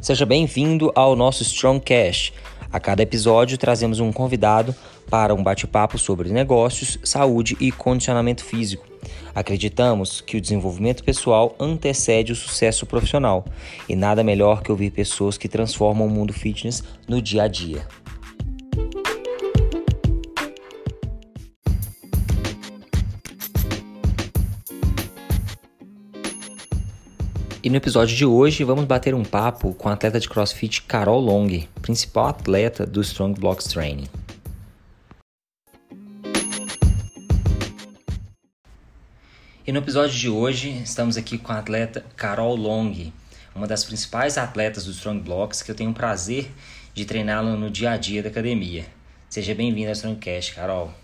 Seja bem-vindo ao nosso Strongcast. A cada episódio trazemos um convidado para um bate-papo sobre negócios, saúde e condicionamento físico. Acreditamos que o desenvolvimento pessoal antecede o sucesso profissional e nada melhor que ouvir pessoas que transformam o mundo fitness no dia a dia. E no episódio de hoje vamos bater um papo com a atleta de CrossFit Carol Long, principal atleta do Strong Blocks Training. E no episódio de hoje estamos aqui com a atleta Carol Long, uma das principais atletas do Strong Blocks que eu tenho o prazer de treiná-la no dia a dia da academia. Seja bem-vinda ao Strongcast, Carol.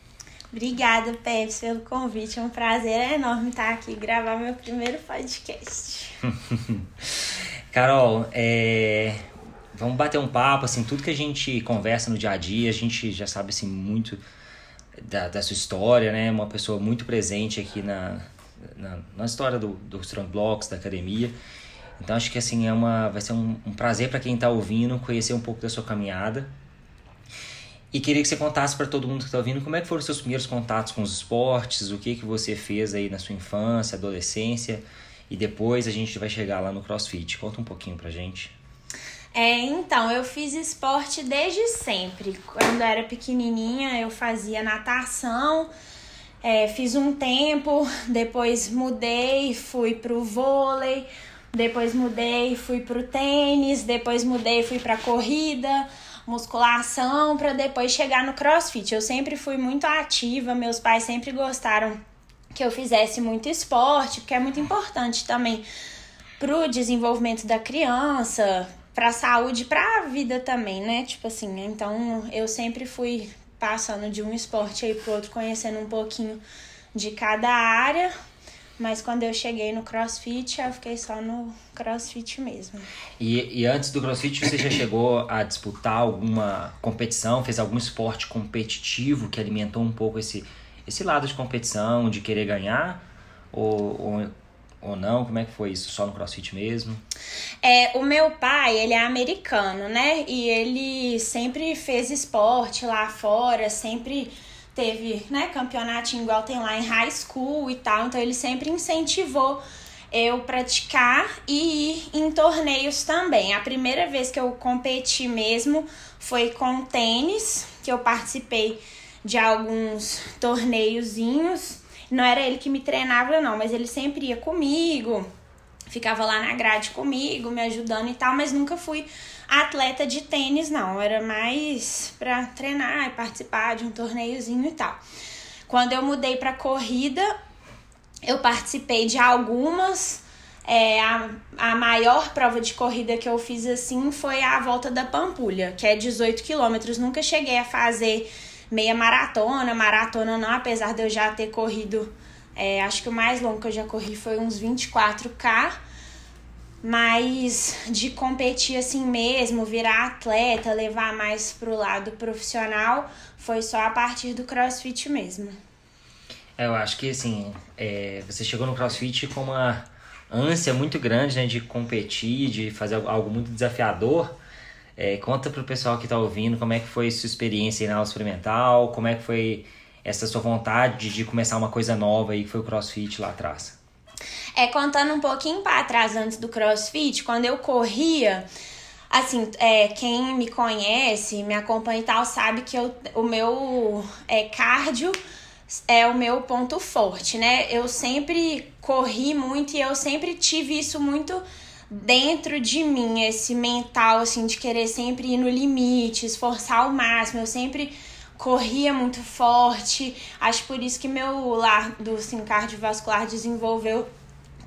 Obrigada, Pepe, pelo convite. É um prazer enorme estar aqui e gravar meu primeiro podcast. Carol, é... vamos bater um papo, assim, tudo que a gente conversa no dia a dia, a gente já sabe, assim, muito da, da sua história, né? Uma pessoa muito presente aqui na, na, na história do, do Strong Blocks, da academia. Então, acho que, assim, é uma, vai ser um, um prazer para quem está ouvindo conhecer um pouco da sua caminhada e queria que você contasse para todo mundo que está ouvindo como é que foram os seus primeiros contatos com os esportes, o que que você fez aí na sua infância, adolescência e depois a gente vai chegar lá no CrossFit. Conta um pouquinho pra gente. É, então, eu fiz esporte desde sempre. Quando eu era pequenininha, eu fazia natação, é, fiz um tempo, depois mudei, fui pro vôlei, depois mudei, fui pro tênis, depois mudei, fui pra corrida musculação para depois chegar no crossfit. Eu sempre fui muito ativa, meus pais sempre gostaram que eu fizesse muito esporte, porque é muito importante também pro desenvolvimento da criança, pra saúde, pra vida também, né? Tipo assim, então eu sempre fui passando de um esporte aí pro outro, conhecendo um pouquinho de cada área mas quando eu cheguei no crossfit, eu fiquei só no crossfit mesmo. E, e antes do crossfit, você já chegou a disputar alguma competição? Fez algum esporte competitivo que alimentou um pouco esse, esse lado de competição, de querer ganhar? Ou, ou, ou não? Como é que foi isso? Só no crossfit mesmo? É, o meu pai, ele é americano, né? E ele sempre fez esporte lá fora, sempre teve, né, campeonatinho igual tem lá em high school e tal, então ele sempre incentivou eu praticar e ir em torneios também. A primeira vez que eu competi mesmo foi com tênis, que eu participei de alguns torneiozinhos. Não era ele que me treinava, não, mas ele sempre ia comigo, ficava lá na grade comigo, me ajudando e tal, mas nunca fui atleta de tênis, não. Era mais pra treinar e participar de um torneiozinho e tal. Quando eu mudei pra corrida, eu participei de algumas. É, a, a maior prova de corrida que eu fiz assim foi a volta da Pampulha, que é 18 quilômetros. Nunca cheguei a fazer meia maratona, maratona não, apesar de eu já ter corrido. É, acho que o mais longo que eu já corri foi uns 24K. Mas de competir assim mesmo, virar atleta, levar mais pro lado profissional, foi só a partir do crossfit mesmo. É, eu acho que assim, é, você chegou no crossfit com uma ânsia muito grande né, de competir, de fazer algo muito desafiador. É, conta pro pessoal que tá ouvindo como é que foi sua experiência na aula experimental, como é que foi essa sua vontade de começar uma coisa nova aí que foi o crossfit lá atrás. É, contando um pouquinho para trás antes do crossfit, quando eu corria, assim, é, quem me conhece, me acompanha e tal, sabe que eu, o meu é, cardio é o meu ponto forte, né? Eu sempre corri muito e eu sempre tive isso muito dentro de mim, esse mental, assim, de querer sempre ir no limite, esforçar ao máximo. Eu sempre corria muito forte. Acho por isso que meu lado assim, cardiovascular desenvolveu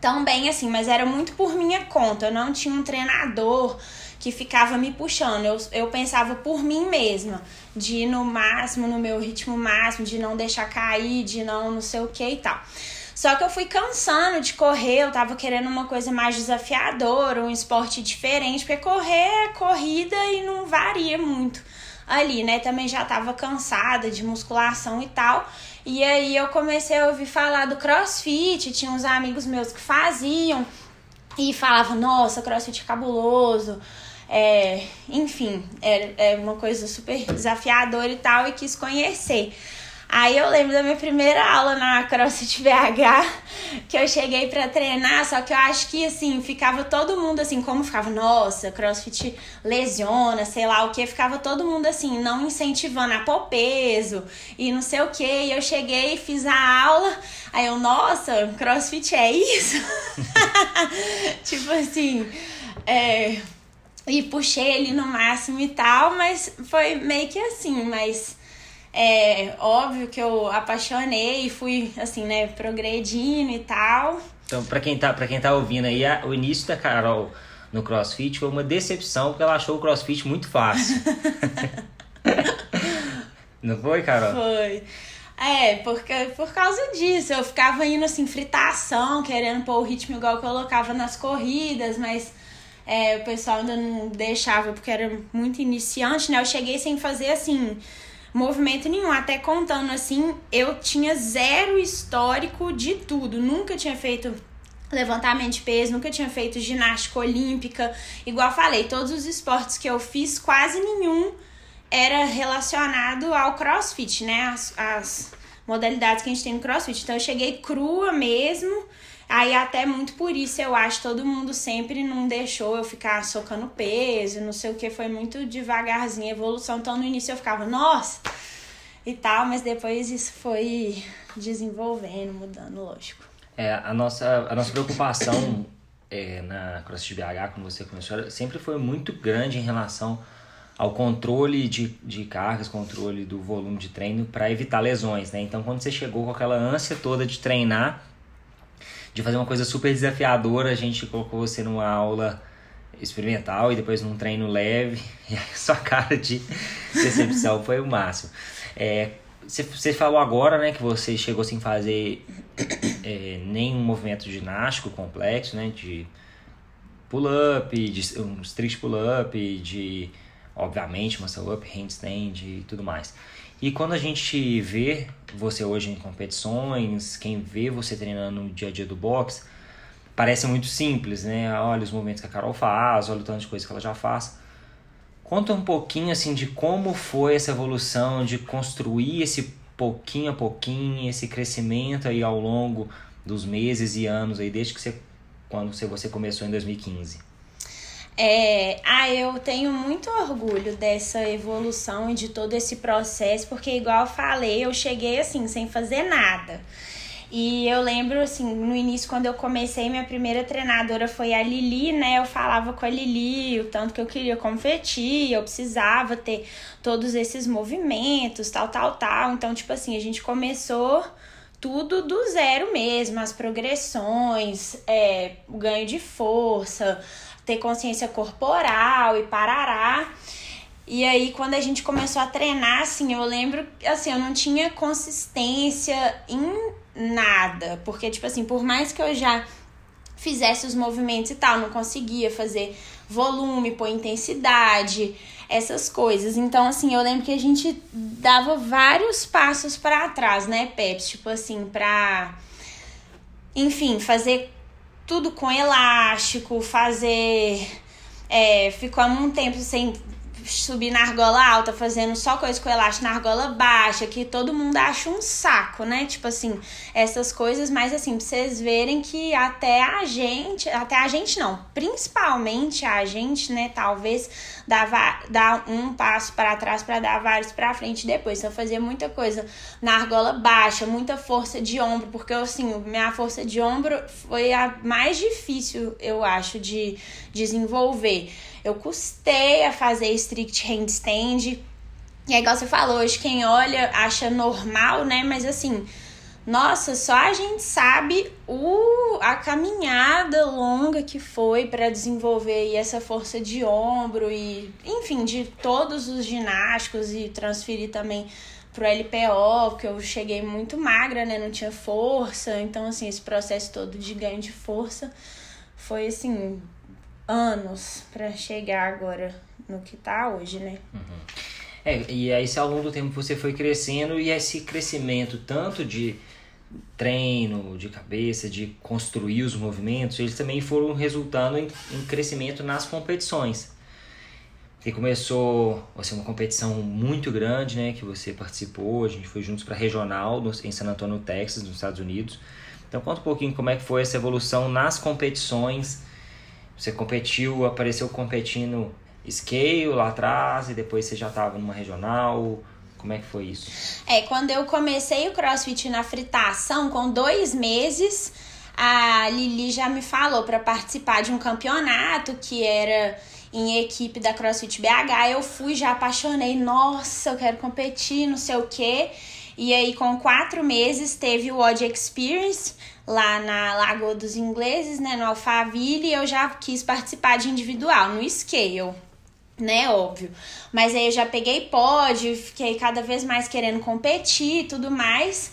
tão bem assim, mas era muito por minha conta. Eu não tinha um treinador que ficava me puxando. Eu, eu pensava por mim mesma, de ir no máximo, no meu ritmo máximo, de não deixar cair, de não não sei o que e tal. Só que eu fui cansando de correr, eu tava querendo uma coisa mais desafiadora, um esporte diferente, porque correr é corrida e não varia muito ali, né? Também já tava cansada de musculação e tal. E aí eu comecei a ouvir falar do crossfit, tinha uns amigos meus que faziam e falavam, nossa, crossfit é cabuloso. É, enfim, é, é uma coisa super desafiadora e tal, e quis conhecer. Aí eu lembro da minha primeira aula na CrossFit BH, que eu cheguei para treinar, só que eu acho que assim, ficava todo mundo assim, como ficava, nossa, CrossFit lesiona, sei lá o que, ficava todo mundo assim, não incentivando a pôr peso e não sei o que. E eu cheguei, fiz a aula, aí eu, nossa, CrossFit é isso? tipo assim, é, e puxei ele no máximo e tal, mas foi meio que assim, mas é óbvio que eu apaixonei e fui, assim, né, progredindo e tal. Então, pra quem tá, pra quem tá ouvindo aí, a, o início da Carol no CrossFit foi uma decepção, porque ela achou o CrossFit muito fácil. Não foi, Carol? Foi. É, porque por causa disso, eu ficava indo assim, fritação, querendo pôr o ritmo igual que eu colocava nas corridas, mas é, o pessoal ainda não deixava porque era muito iniciante, né? Eu cheguei sem fazer assim movimento nenhum. Até contando assim, eu tinha zero histórico de tudo. Nunca tinha feito levantamento de peso, nunca tinha feito ginástica olímpica. Igual falei, todos os esportes que eu fiz, quase nenhum era relacionado ao crossfit, né? As, as modalidades que a gente tem no crossfit. Então eu cheguei crua mesmo. Aí até muito por isso eu acho todo mundo sempre não deixou eu ficar socando peso, não sei o que, foi muito devagarzinho a evolução. Então no início eu ficava, nossa, e tal, mas depois isso foi desenvolvendo, mudando, lógico. É, a nossa, a nossa preocupação é, na CrossFit BH, quando você começou, sempre foi muito grande em relação ao controle de, de cargas, controle do volume de treino para evitar lesões, né? Então, quando você chegou com aquela ânsia toda de treinar, de fazer uma coisa super desafiadora. A gente colocou você numa aula experimental e depois num treino leve. E a sua cara de decepção foi o máximo. É, você falou agora né, que você chegou sem fazer é, nenhum movimento ginástico complexo, né? De pull-up, de um strict pull-up, de obviamente muscle-up, handstand e tudo mais. E quando a gente vê você hoje em competições, quem vê você treinando no dia a dia do boxe, parece muito simples, né? Olha os movimentos que a Carol faz, olha o tanto de coisa que ela já faz. Conta um pouquinho assim de como foi essa evolução de construir esse pouquinho a pouquinho, esse crescimento aí ao longo dos meses e anos aí desde que você quando você começou em 2015. É, ah, eu tenho muito orgulho dessa evolução e de todo esse processo, porque igual eu falei, eu cheguei assim, sem fazer nada. E eu lembro, assim, no início, quando eu comecei, minha primeira treinadora foi a Lili, né? Eu falava com a Lili o tanto que eu queria competir, eu precisava ter todos esses movimentos, tal, tal, tal. Então, tipo assim, a gente começou tudo do zero mesmo, as progressões, é, o ganho de força, ter consciência corporal e parará. E aí, quando a gente começou a treinar, assim, eu lembro, assim, eu não tinha consistência em nada. Porque, tipo assim, por mais que eu já fizesse os movimentos e tal, não conseguia fazer volume, pôr intensidade, essas coisas. Então, assim, eu lembro que a gente dava vários passos para trás, né, Peps? Tipo assim, pra. Enfim, fazer tudo com elástico, fazer. É, ficamos um tempo sem subir na argola alta, fazendo só coisa com elástico na argola baixa, que todo mundo acha um saco, né? Tipo assim, essas coisas, mas assim, pra vocês verem que até a gente, até a gente não, principalmente a gente, né, talvez dá, dá um passo para trás para dar vários para frente depois. Então, eu fazia muita coisa na argola baixa, muita força de ombro, porque assim, minha força de ombro foi a mais difícil, eu acho, de desenvolver. Eu custei a fazer strict handstand. E é igual você falou, hoje quem olha acha normal, né? Mas assim, nossa, só a gente sabe o, a caminhada longa que foi para desenvolver essa força de ombro e, enfim, de todos os ginásticos e transferir também pro LPO, porque eu cheguei muito magra, né? Não tinha força. Então, assim, esse processo todo de ganho de força foi assim anos para chegar agora no que tá hoje, né? Uhum. É, e aí se ao longo do tempo você foi crescendo e esse crescimento tanto de treino, de cabeça, de construir os movimentos, eles também foram resultando em, em crescimento nas competições. que começou assim, uma competição muito grande, né, que você participou, a gente foi juntos para regional em San Antonio, Texas, nos Estados Unidos. Então conta um pouquinho como é que foi essa evolução nas competições. Você competiu, apareceu competindo scale lá atrás e depois você já estava numa regional. Como é que foi isso? É, quando eu comecei o CrossFit na fritação, com dois meses, a Lili já me falou para participar de um campeonato que era em equipe da CrossFit BH. Eu fui, já apaixonei, nossa, eu quero competir, não sei o quê. E aí, com quatro meses, teve o Odd Experience lá na Lagoa dos Ingleses, né, no Alphaville, e eu já quis participar de individual, no Scale, né, óbvio. Mas aí eu já peguei pódio, fiquei cada vez mais querendo competir e tudo mais.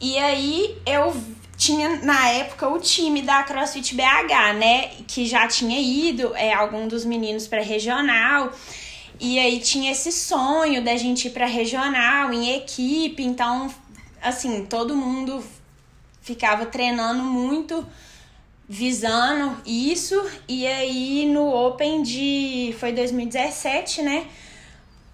E aí eu tinha na época o time da CrossFit BH, né? Que já tinha ido, é, algum dos meninos para regional. E aí tinha esse sonho da gente ir para regional em equipe, então assim, todo mundo ficava treinando muito visando isso. E aí no Open de foi 2017, né?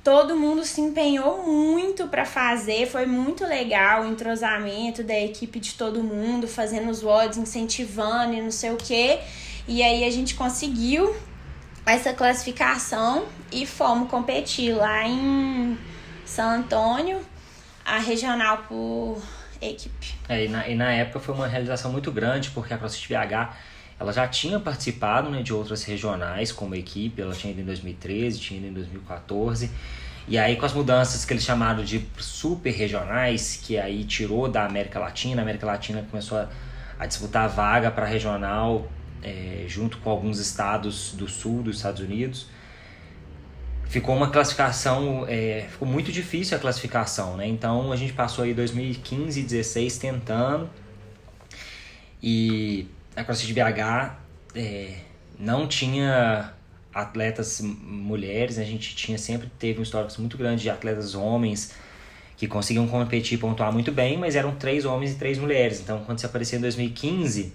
todo mundo se empenhou muito para fazer, foi muito legal o entrosamento da equipe de todo mundo, fazendo os WODs, incentivando e não sei o que. E aí a gente conseguiu essa classificação e fomos competir lá em São Antônio, a regional por equipe. É, e, na, e na época foi uma realização muito grande, porque a CrossFit BH ela já tinha participado né, de outras regionais como equipe, ela tinha ido em 2013, tinha ido em 2014. E aí com as mudanças que eles chamaram de super regionais, que aí tirou da América Latina, a América Latina começou a, a disputar a vaga para regional é, junto com alguns estados do sul dos Estados Unidos. Ficou uma classificação, é, ficou muito difícil a classificação, né? Então a gente passou aí 2015 e 2016 tentando e a CrossFit BH é, não tinha atletas mulheres, a gente tinha sempre teve um histórico muito grande de atletas homens que conseguiam competir e pontuar muito bem, mas eram três homens e três mulheres. Então, quando você apareceu em 2015,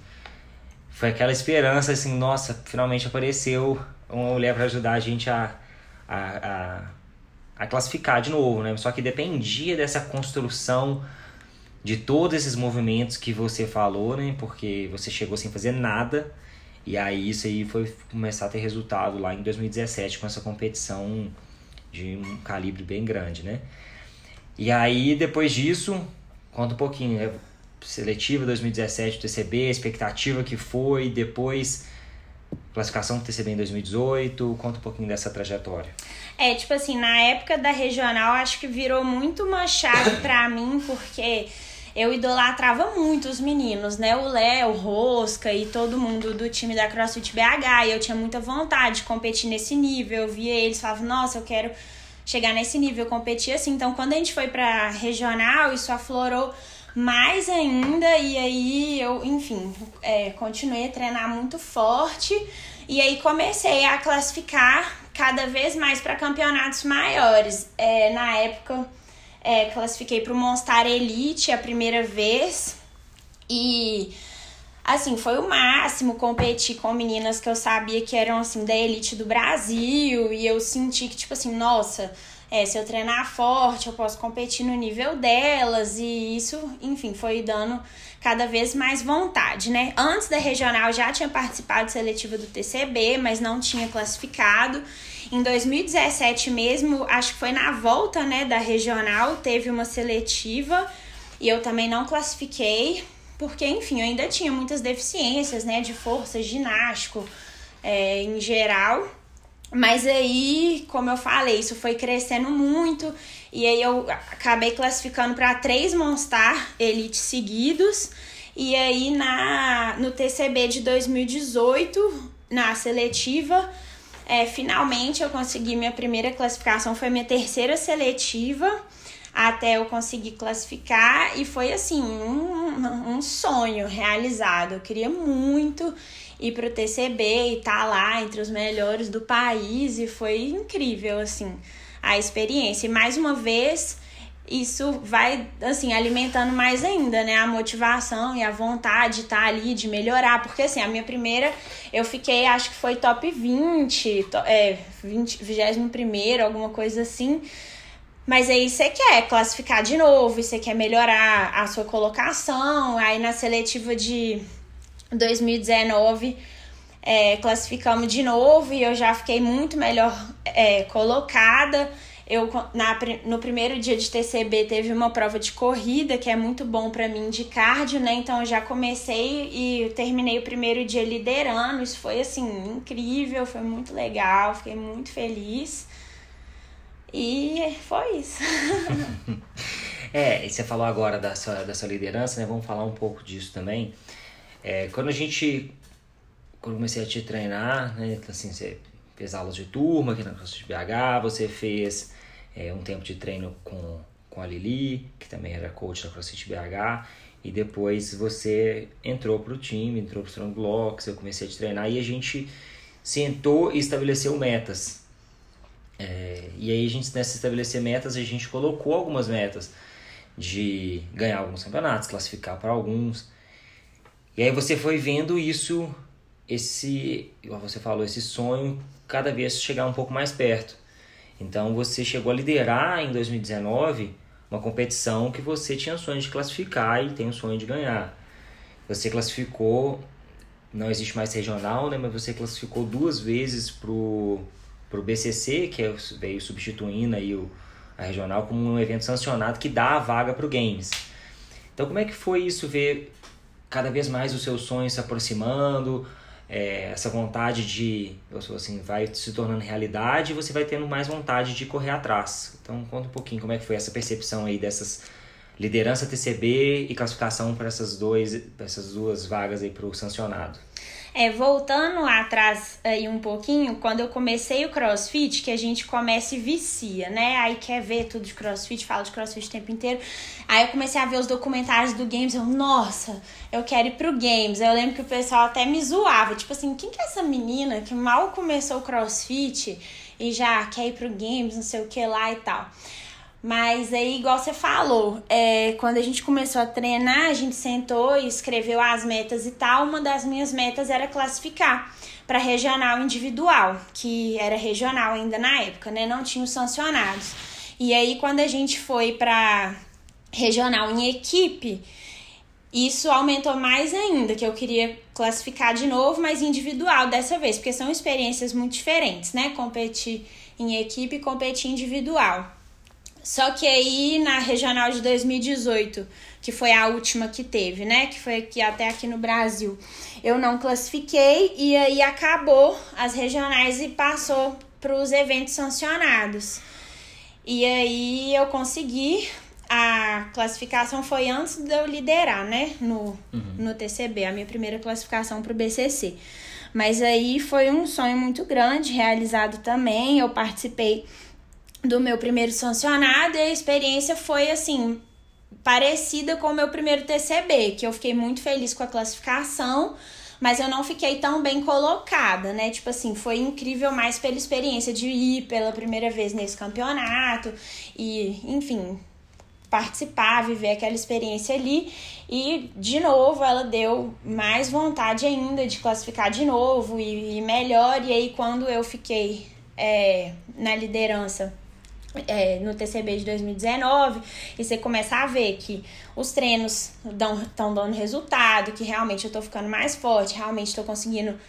foi aquela esperança assim, nossa, finalmente apareceu uma mulher para ajudar a gente a, a, a, a, classificar de novo, né? Só que dependia dessa construção de todos esses movimentos que você falou, né? Porque você chegou sem fazer nada. E aí isso aí foi começar a ter resultado lá em 2017 com essa competição de um calibre bem grande, né? E aí depois disso, conta um pouquinho, né? Seletiva 2017 TCB, expectativa que foi, depois classificação do TCB em 2018, conta um pouquinho dessa trajetória. É, tipo assim, na época da regional, acho que virou muito uma chave para mim, porque eu idolatrava muito os meninos, né? O Léo, o Rosca e todo mundo do time da CrossFit BH. E eu tinha muita vontade de competir nesse nível. Eu via eles, falava, nossa, eu quero chegar nesse nível, competir assim. Então, quando a gente foi pra regional, isso aflorou mais ainda. E aí eu, enfim, é, continuei a treinar muito forte. E aí comecei a classificar cada vez mais para campeonatos maiores. É, na época é, classifiquei para o Monstar Elite a primeira vez. E assim, foi o máximo competir com meninas que eu sabia que eram assim da elite do Brasil e eu senti que tipo assim, nossa, é, se eu treinar forte, eu posso competir no nível delas e isso, enfim, foi dando cada vez mais vontade, né? Antes da regional já tinha participado de seletiva do TCB, mas não tinha classificado. Em 2017 mesmo, acho que foi na volta, né, da regional, teve uma seletiva e eu também não classifiquei, porque, enfim, eu ainda tinha muitas deficiências, né, de força, ginástico, é, em geral. Mas aí, como eu falei, isso foi crescendo muito. E aí eu acabei classificando para três Monstar Elite seguidos. E aí na no TCB de 2018, na seletiva, é, finalmente eu consegui minha primeira classificação, foi minha terceira seletiva até eu conseguir classificar e foi assim um, um sonho realizado. Eu queria muito ir pro TCB e estar tá lá entre os melhores do país e foi incrível assim a experiência. E mais uma vez isso vai, assim, alimentando mais ainda, né? A motivação e a vontade de estar tá ali, de melhorar. Porque, assim, a minha primeira, eu fiquei, acho que foi top 20, é, 20, 21, alguma coisa assim. Mas aí você quer classificar de novo, você quer melhorar a sua colocação. Aí na seletiva de 2019 é, classificamos de novo e eu já fiquei muito melhor é, colocada. Eu, na, no primeiro dia de TCB teve uma prova de corrida, que é muito bom para mim de cardio, né? Então eu já comecei e terminei o primeiro dia liderando. Isso foi assim, incrível, foi muito legal, fiquei muito feliz. E foi isso. é, e você falou agora da sua, da sua liderança, né? Vamos falar um pouco disso também. É, quando a gente. Quando comecei a te treinar, né? Assim, você fez aulas de turma aqui na CrossFit BH, você fez é, um tempo de treino com, com a Lili, que também era coach da CrossFit BH, e depois você entrou para o time, entrou para o Strong Blocks, eu comecei a te treinar e a gente sentou e estabeleceu metas. É, e aí a gente nessa estabelecer metas a gente colocou algumas metas de ganhar alguns campeonatos, classificar para alguns. E aí você foi vendo isso, esse, você falou, esse sonho cada vez chegar um pouco mais perto. Então você chegou a liderar em 2019 uma competição que você tinha sonho de classificar e tem o sonho de ganhar. Você classificou, não existe mais regional, né, mas você classificou duas vezes pro pro BCC, que veio substituindo aí o, a regional como um evento sancionado que dá a vaga pro Games. Então como é que foi isso ver cada vez mais o seu sonho se aproximando, é, essa vontade de, eu sou assim, vai se tornando realidade e você vai tendo mais vontade de correr atrás. Então conta um pouquinho como é que foi essa percepção aí dessas liderança TCB e classificação para essas, dois, essas duas vagas aí para o sancionado. É, voltando atrás aí um pouquinho, quando eu comecei o crossfit, que a gente começa e vicia, né? Aí quer ver tudo de crossfit, fala de crossfit o tempo inteiro. Aí eu comecei a ver os documentários do Games, eu, nossa, eu quero ir pro Games. Eu lembro que o pessoal até me zoava, tipo assim, quem que é essa menina que mal começou o crossfit e já quer ir pro Games, não sei o que lá e tal. Mas aí, igual você falou, é, quando a gente começou a treinar, a gente sentou e escreveu as metas e tal. Uma das minhas metas era classificar para regional individual, que era regional ainda na época, né? Não tinha os sancionados. E aí, quando a gente foi para regional em equipe, isso aumentou mais ainda, que eu queria classificar de novo, mas individual dessa vez, porque são experiências muito diferentes, né? Competir em equipe e competir individual. Só que aí na regional de 2018, que foi a última que teve, né? Que foi aqui até aqui no Brasil, eu não classifiquei e aí acabou as regionais e passou para os eventos sancionados. E aí eu consegui. A classificação foi antes de eu liderar, né? No, uhum. no TCB, a minha primeira classificação para o BCC. Mas aí foi um sonho muito grande, realizado também. Eu participei do meu primeiro sancionado e a experiência foi assim parecida com o meu primeiro TCB, que eu fiquei muito feliz com a classificação, mas eu não fiquei tão bem colocada, né? Tipo assim, foi incrível mais pela experiência de ir pela primeira vez nesse campeonato e, enfim, participar, viver aquela experiência ali. E, de novo, ela deu mais vontade ainda de classificar de novo e, e melhor. E aí, quando eu fiquei é, na liderança é, no TCB de 2019 e você começa a ver que os treinos estão dando resultado, que realmente eu tô ficando mais forte, realmente estou conseguindo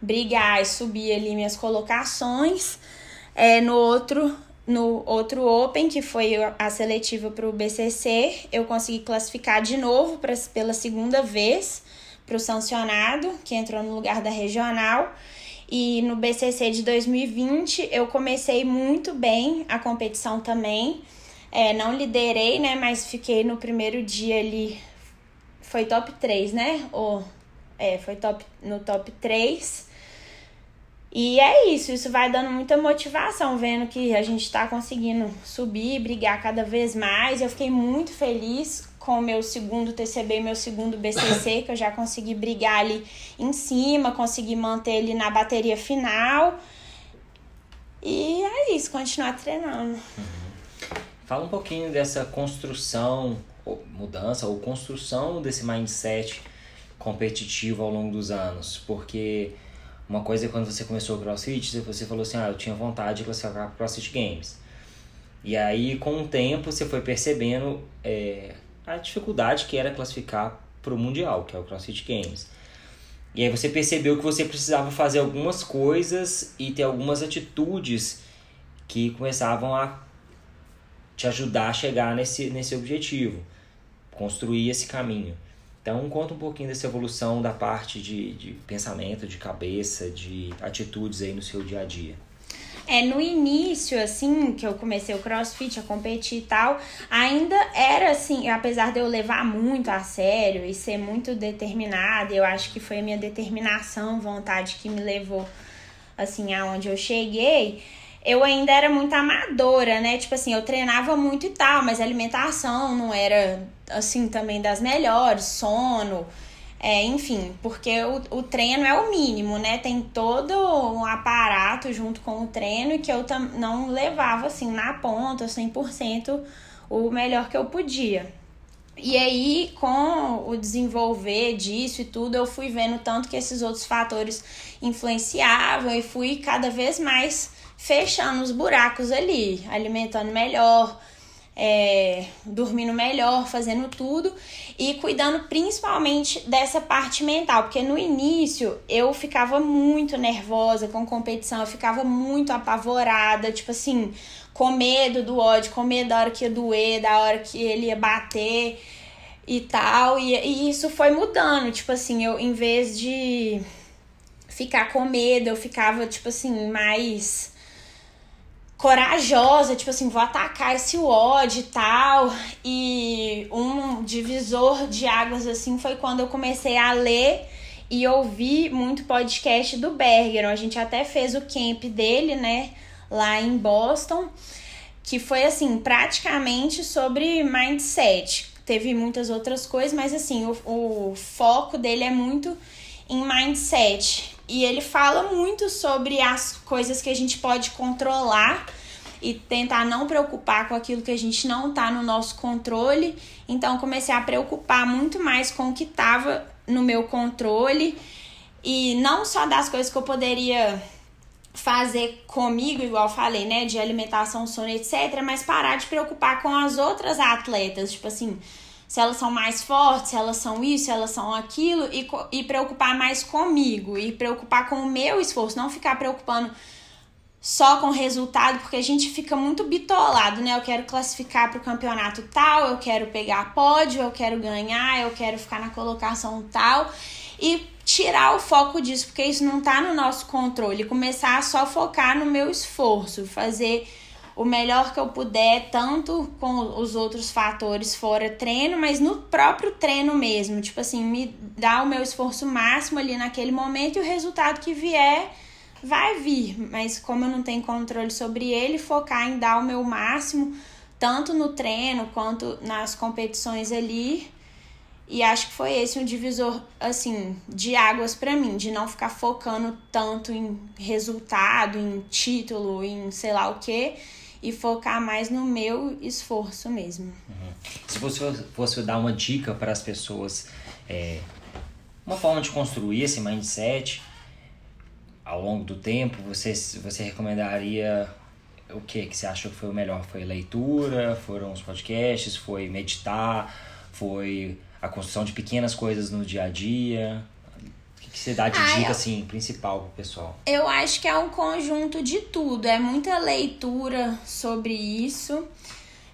brigar e subir ali minhas colocações. É, no outro no outro Open, que foi a seletiva para o BCC, eu consegui classificar de novo pra, pela segunda vez para o sancionado, que entrou no lugar da regional. E no BCC de 2020 eu comecei muito bem a competição também. É, não liderei, né? Mas fiquei no primeiro dia ali. Foi top 3, né? Ou, é, foi top, no top 3. E é isso, isso vai dando muita motivação, vendo que a gente tá conseguindo subir, brigar cada vez mais. Eu fiquei muito feliz com o meu segundo TCB e meu segundo BCC, que eu já consegui brigar ali em cima, consegui manter ele na bateria final. E é isso, continuar treinando. Uhum. Fala um pouquinho dessa construção, ou mudança, ou construção desse mindset competitivo ao longo dos anos, porque uma coisa é quando você começou o CrossFit, você falou assim, ah, eu tinha vontade de classificar para CrossFit Games. E aí, com o tempo, você foi percebendo é, a dificuldade que era classificar para o Mundial, que é o CrossFit Games. E aí você percebeu que você precisava fazer algumas coisas e ter algumas atitudes que começavam a te ajudar a chegar nesse, nesse objetivo, construir esse caminho. Então, conta um pouquinho dessa evolução da parte de, de pensamento, de cabeça, de atitudes aí no seu dia a dia. É, no início, assim, que eu comecei o crossfit, a competir e tal, ainda era assim, apesar de eu levar muito a sério e ser muito determinada, eu acho que foi a minha determinação, vontade que me levou, assim, aonde eu cheguei eu ainda era muito amadora, né? Tipo assim, eu treinava muito e tal, mas a alimentação não era, assim, também das melhores, sono, é, enfim, porque o, o treino é o mínimo, né? Tem todo um aparato junto com o treino que eu não levava, assim, na ponta, 100% o melhor que eu podia. E aí, com o desenvolver disso e tudo, eu fui vendo tanto que esses outros fatores influenciavam e fui cada vez mais fechando os buracos ali, alimentando melhor, é, dormindo melhor, fazendo tudo e cuidando principalmente dessa parte mental, porque no início eu ficava muito nervosa com competição, eu ficava muito apavorada, tipo assim, com medo do ódio, com medo da hora que ia doer, da hora que ele ia bater e tal, e, e isso foi mudando, tipo assim, eu em vez de ficar com medo, eu ficava, tipo assim, mais corajosa, tipo assim, vou atacar esse ódio e tal. E um divisor de águas, assim, foi quando eu comecei a ler e ouvir muito podcast do Berger. A gente até fez o camp dele, né, lá em Boston, que foi, assim, praticamente sobre mindset. Teve muitas outras coisas, mas, assim, o, o foco dele é muito em mindset. E ele fala muito sobre as coisas que a gente pode controlar e tentar não preocupar com aquilo que a gente não tá no nosso controle. Então comecei a preocupar muito mais com o que tava no meu controle e não só das coisas que eu poderia fazer comigo, igual falei, né, de alimentação, sono, etc, mas parar de preocupar com as outras atletas, tipo assim, se elas são mais fortes, se elas são isso, se elas são aquilo, e, e preocupar mais comigo, e preocupar com o meu esforço, não ficar preocupando só com o resultado, porque a gente fica muito bitolado, né? Eu quero classificar para o campeonato tal, eu quero pegar pódio, eu quero ganhar, eu quero ficar na colocação tal. E tirar o foco disso, porque isso não está no nosso controle. Começar a só focar no meu esforço, fazer o melhor que eu puder, tanto com os outros fatores fora treino, mas no próprio treino mesmo. Tipo assim, me dar o meu esforço máximo ali naquele momento e o resultado que vier vai vir, mas como eu não tenho controle sobre ele, focar em dar o meu máximo, tanto no treino quanto nas competições ali. E acho que foi esse um divisor, assim, de águas para mim, de não ficar focando tanto em resultado, em título, em sei lá o que, e focar mais no meu esforço mesmo. Uhum. Se você fosse dar uma dica para as pessoas, é, uma forma de construir esse mindset ao longo do tempo, você, você recomendaria o que que você achou que foi o melhor? Foi leitura? Foram os podcasts? Foi meditar? Foi a construção de pequenas coisas no dia a dia? Que você dá de ah, dica, assim, principal pro pessoal? Eu acho que é um conjunto de tudo. É muita leitura sobre isso.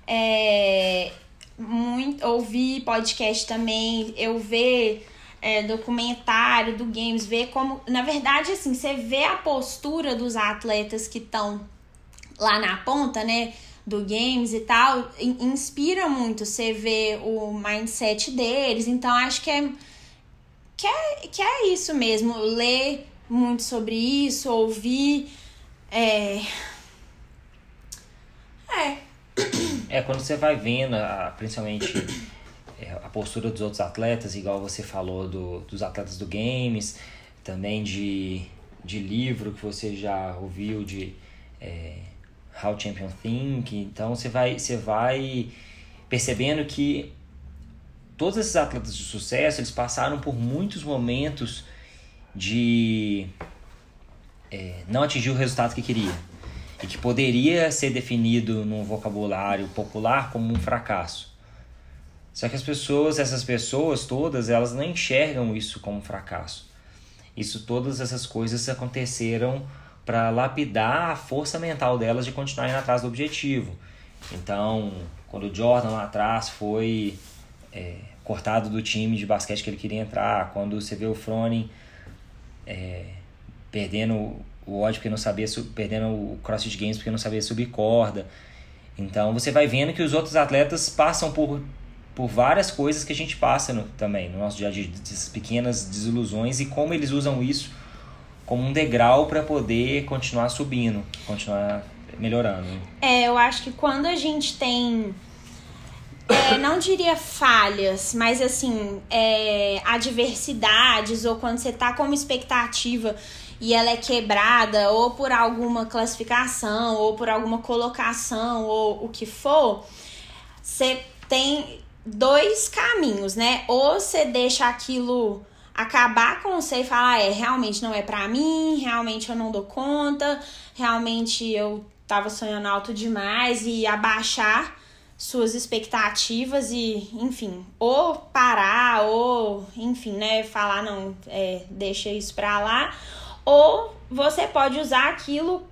É... Muito, ouvir podcast também. Eu ver é, documentário do Games. Ver como... Na verdade, assim, você vê a postura dos atletas que estão lá na ponta, né? do games e tal, inspira muito você ver o mindset deles. Então acho que é que é, que é isso mesmo, ler muito sobre isso, ouvir. É. É. É, quando você vai vendo, principalmente é, a postura dos outros atletas, igual você falou do, dos atletas do games, também de, de livro que você já ouviu, de é, How Champion Think. Então você vai, você vai percebendo que todos esses atletas de sucesso eles passaram por muitos momentos de é, não atingir o resultado que queria e que poderia ser definido num vocabulário popular como um fracasso. Só que as pessoas, essas pessoas todas, elas não enxergam isso como um fracasso. Isso, todas essas coisas aconteceram para lapidar a força mental delas de continuarem atrás do objetivo. Então, quando o Jordan lá atrás foi é, cortado do time de basquete que ele queria entrar, quando você vê o Froning é, perdendo o ódio porque não sabia, perdendo o CrossFit Games porque não sabia subir corda. Então você vai vendo que os outros atletas passam por, por várias coisas que a gente passa no, também no nosso dia a dia, dessas pequenas desilusões e como eles usam isso como um degrau para poder continuar subindo, continuar melhorando. É, eu acho que quando a gente tem é, não diria falhas, mas assim, é, adversidades, ou quando você tá com uma expectativa e ela é quebrada, ou por alguma classificação, ou por alguma colocação, ou o que for, você tem dois caminhos, né? Ou você deixa aquilo acabar com você e falar, ah, é, realmente não é para mim, realmente eu não dou conta, realmente eu tava sonhando alto demais e abaixar suas expectativas e, enfim, ou parar, ou, enfim, né, falar, não, é, deixa isso pra lá, ou você pode usar aquilo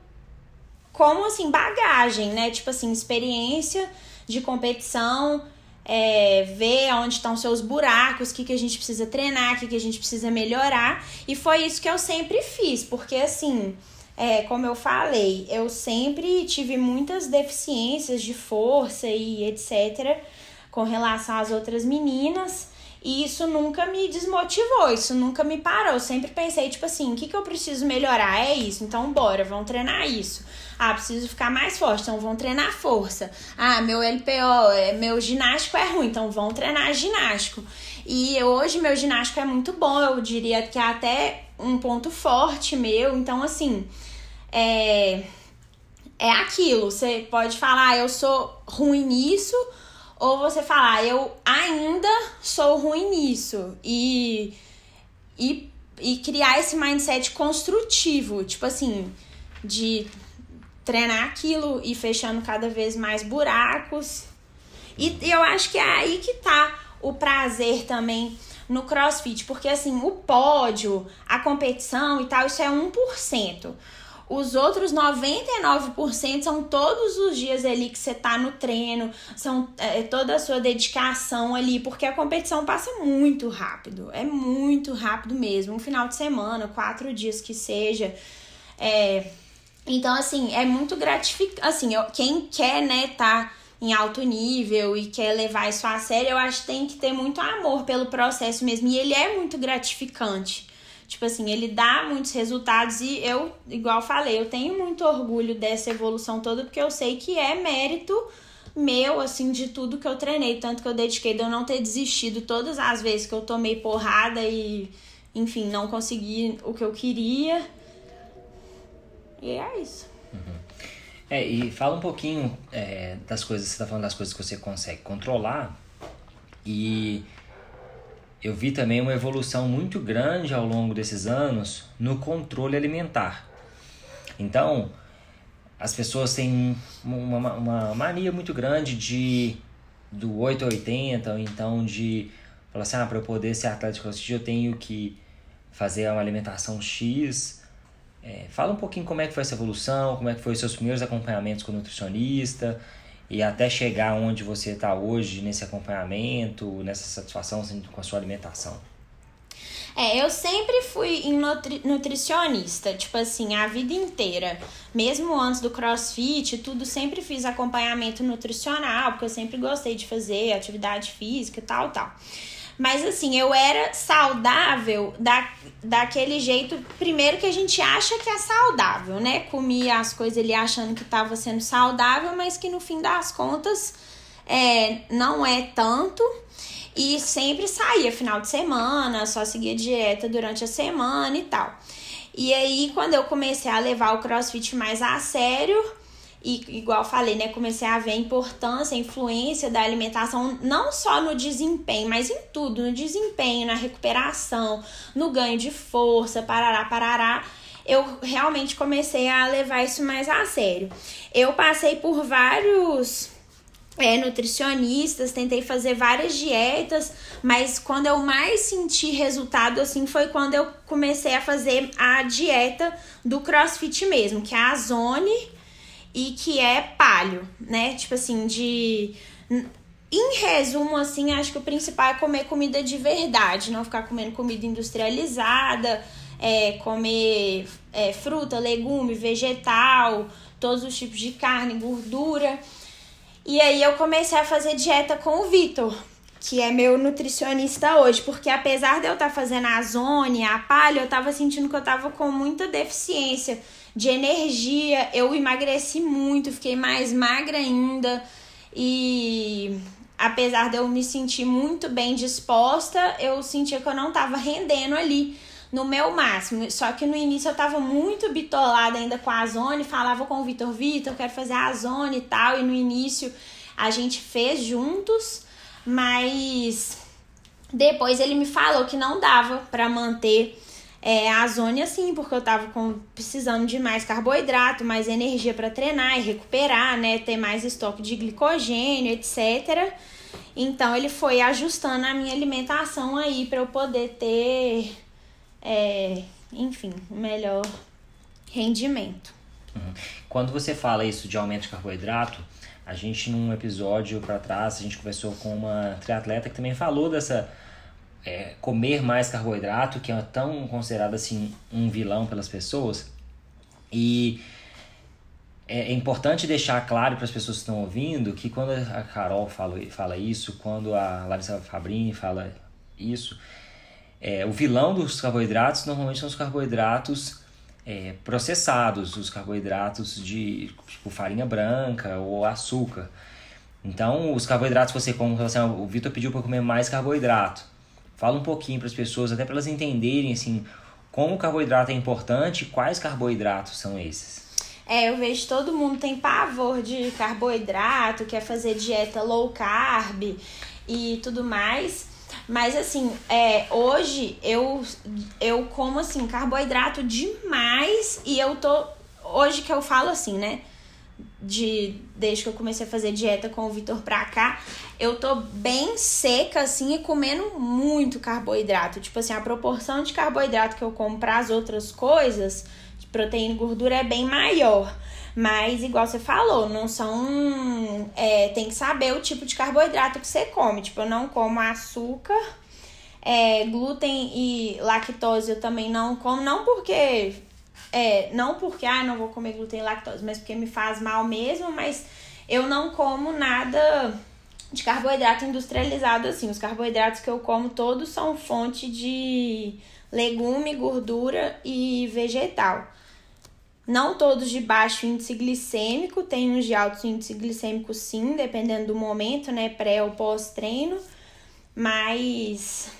como, assim, bagagem, né, tipo assim, experiência de competição, é, ver onde estão seus buracos, o que, que a gente precisa treinar, o que, que a gente precisa melhorar, e foi isso que eu sempre fiz, porque, assim, é, como eu falei, eu sempre tive muitas deficiências de força e etc. com relação às outras meninas. E isso nunca me desmotivou, isso nunca me parou. Eu sempre pensei, tipo assim, o que, que eu preciso melhorar? É isso, então bora, vamos treinar isso. Ah, preciso ficar mais forte, então vamos treinar força. Ah, meu LPO, é, meu ginástico é ruim, então vamos treinar ginástico. E hoje meu ginástico é muito bom, eu diria que até um ponto forte meu. Então, assim, é, é aquilo. Você pode falar, ah, eu sou ruim nisso, ou você falar, ah, eu ainda sou ruim nisso. E, e, e criar esse mindset construtivo, tipo assim, de treinar aquilo e fechando cada vez mais buracos. E, eu acho que é aí que tá o prazer também no crossfit, porque assim, o pódio, a competição e tal, isso é 1%. Os outros 99% são todos os dias ali que você tá no treino, são é, toda a sua dedicação ali, porque a competição passa muito rápido, é muito rápido mesmo. Um final de semana, quatro dias que seja. É, então, assim, é muito gratificante. Assim, quem quer, né, tá em alto nível e quer levar isso a sério, eu acho que tem que ter muito amor pelo processo mesmo. E ele é muito gratificante. Tipo assim, ele dá muitos resultados e eu, igual falei, eu tenho muito orgulho dessa evolução toda porque eu sei que é mérito meu, assim, de tudo que eu treinei, tanto que eu dediquei de eu não ter desistido todas as vezes que eu tomei porrada e, enfim, não consegui o que eu queria. E é isso. Uhum. É, e fala um pouquinho é, das coisas, você tá falando das coisas que você consegue controlar e eu vi também uma evolução muito grande ao longo desses anos no controle alimentar. Então, as pessoas têm uma, uma mania muito grande de do 8 a 80, ou então de falar assim, ah, para eu poder ser atleta de crossfit eu tenho que fazer uma alimentação X. É, fala um pouquinho como é que foi essa evolução, como é que foi os seus primeiros acompanhamentos com o nutricionista, e até chegar onde você está hoje nesse acompanhamento, nessa satisfação assim, com a sua alimentação? É, eu sempre fui em nutri nutricionista, tipo assim, a vida inteira. Mesmo antes do crossfit, tudo, sempre fiz acompanhamento nutricional, porque eu sempre gostei de fazer atividade física e tal, tal. Mas assim, eu era saudável da, daquele jeito, primeiro que a gente acha que é saudável, né? Comia as coisas ele achando que estava sendo saudável, mas que no fim das contas é, não é tanto. E sempre saía final de semana, só seguia dieta durante a semana e tal. E aí, quando eu comecei a levar o crossfit mais a sério, E, igual falei, né? Comecei a ver a importância, a influência da alimentação, não só no desempenho, mas em tudo: no desempenho, na recuperação, no ganho de força, parará, parará. Eu realmente comecei a levar isso mais a sério. Eu passei por vários é, nutricionistas, tentei fazer várias dietas, mas quando eu mais senti resultado assim foi quando eu comecei a fazer a dieta do CrossFit mesmo, que é a Zone e que é palio, né? Tipo assim, de em resumo, assim, acho que o principal é comer comida de verdade, não ficar comendo comida industrializada, é, comer é, fruta, legume, vegetal, todos os tipos de carne, gordura. E aí eu comecei a fazer dieta com o Vitor, que é meu nutricionista hoje, porque apesar de eu estar tá fazendo a zone, a palha, eu tava sentindo que eu tava com muita deficiência de energia, eu emagreci muito, fiquei mais magra ainda e apesar de eu me sentir muito bem disposta, eu sentia que eu não tava rendendo ali no meu máximo. Só que no início eu tava muito bitolada ainda com a zone, falava com o Vitor, Vitor, quero fazer a zone e tal. E no início a gente fez juntos, mas depois ele me falou que não dava para manter é, a zone assim, porque eu tava com, precisando de mais carboidrato, mais energia para treinar e recuperar, né? Ter mais estoque de glicogênio, etc. Então ele foi ajustando a minha alimentação aí para eu poder ter é, enfim, melhor rendimento. Uhum. Quando você fala isso de aumento de carboidrato, a gente num episódio para trás, a gente conversou com uma triatleta que também falou dessa é, comer mais carboidrato, que é tão considerado assim um vilão pelas pessoas. E é, é importante deixar claro para as pessoas que estão ouvindo que quando a Carol fala, fala isso, quando a Larissa Fabrini fala isso, é, o vilão dos carboidratos normalmente são os carboidratos é, processados, os carboidratos de tipo farinha branca ou açúcar. Então, os carboidratos que você come, assim, o Vitor pediu para comer mais carboidrato. Fala um pouquinho para as pessoas, até para elas entenderem assim, como o carboidrato é importante, quais carboidratos são esses. É, eu vejo todo mundo tem pavor de carboidrato, quer fazer dieta low carb e tudo mais. Mas assim, é, hoje eu, eu como assim, carboidrato demais e eu tô. Hoje que eu falo assim, né? De, desde que eu comecei a fazer dieta com o Vitor pra cá, eu tô bem seca, assim, e comendo muito carboidrato. Tipo assim, a proporção de carboidrato que eu como para as outras coisas, de proteína e gordura, é bem maior. Mas, igual você falou, não são. É, tem que saber o tipo de carboidrato que você come. Tipo, eu não como açúcar, é, glúten e lactose eu também não como. Não porque. É, não porque, ah, não vou comer glúten e lactose, mas porque me faz mal mesmo, mas eu não como nada de carboidrato industrializado assim. Os carboidratos que eu como todos são fonte de legume, gordura e vegetal. Não todos de baixo índice glicêmico, tem uns de alto índice glicêmico sim, dependendo do momento, né, pré ou pós-treino. Mas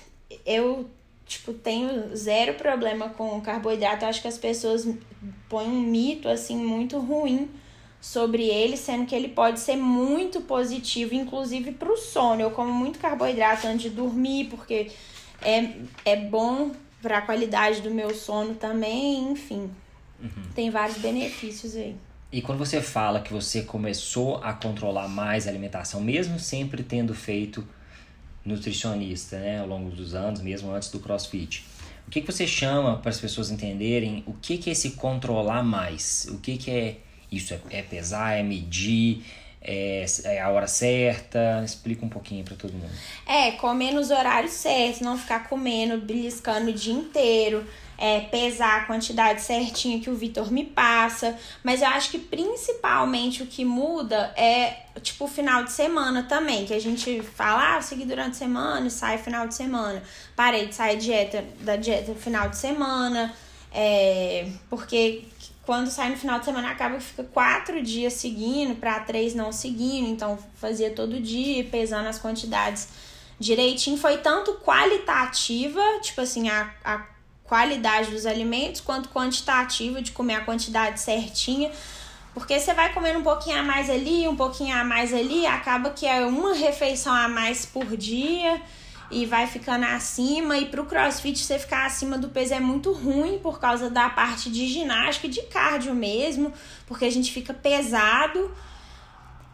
eu, tipo, tenho zero problema com carboidrato. Acho que as pessoas põem um mito, assim, muito ruim sobre ele, sendo que ele pode ser muito positivo, inclusive para o sono. Eu como muito carboidrato antes de dormir, porque é, é bom para a qualidade do meu sono também, enfim. Uhum. Tem vários benefícios aí. E quando você fala que você começou a controlar mais a alimentação, mesmo sempre tendo feito nutricionista, né, ao longo dos anos, mesmo antes do CrossFit, o que, que você chama para as pessoas entenderem o que, que é esse controlar mais? O que, que é isso? É, é pesar, é medir, é, é, a hora certa? Explica um pouquinho para todo mundo. É, comer nos horários certos, não ficar comendo, beliscando o dia inteiro é, pesar a quantidade certinha que o Vitor me passa. Mas eu acho que principalmente o que muda é, tipo, o final de semana também. Que a gente fala, ah, segui durante a semana e sai final de semana. Parei de sair dieta, da dieta final de semana. É, porque quando sai no final de semana acaba que fica quatro dias seguindo para três não seguindo. Então fazia todo dia, pesando as quantidades direitinho. Foi tanto qualitativa, tipo assim, a, a qualidade dos alimentos quanto quantitativa de comer a quantidade certinha, Porque você vai comendo um pouquinho a mais ali, um pouquinho a mais ali, acaba que é uma refeição a mais por dia e vai ficando acima. E pro crossfit você ficar acima do peso é muito ruim por causa da parte de ginástica e de cardio mesmo, porque a gente fica pesado.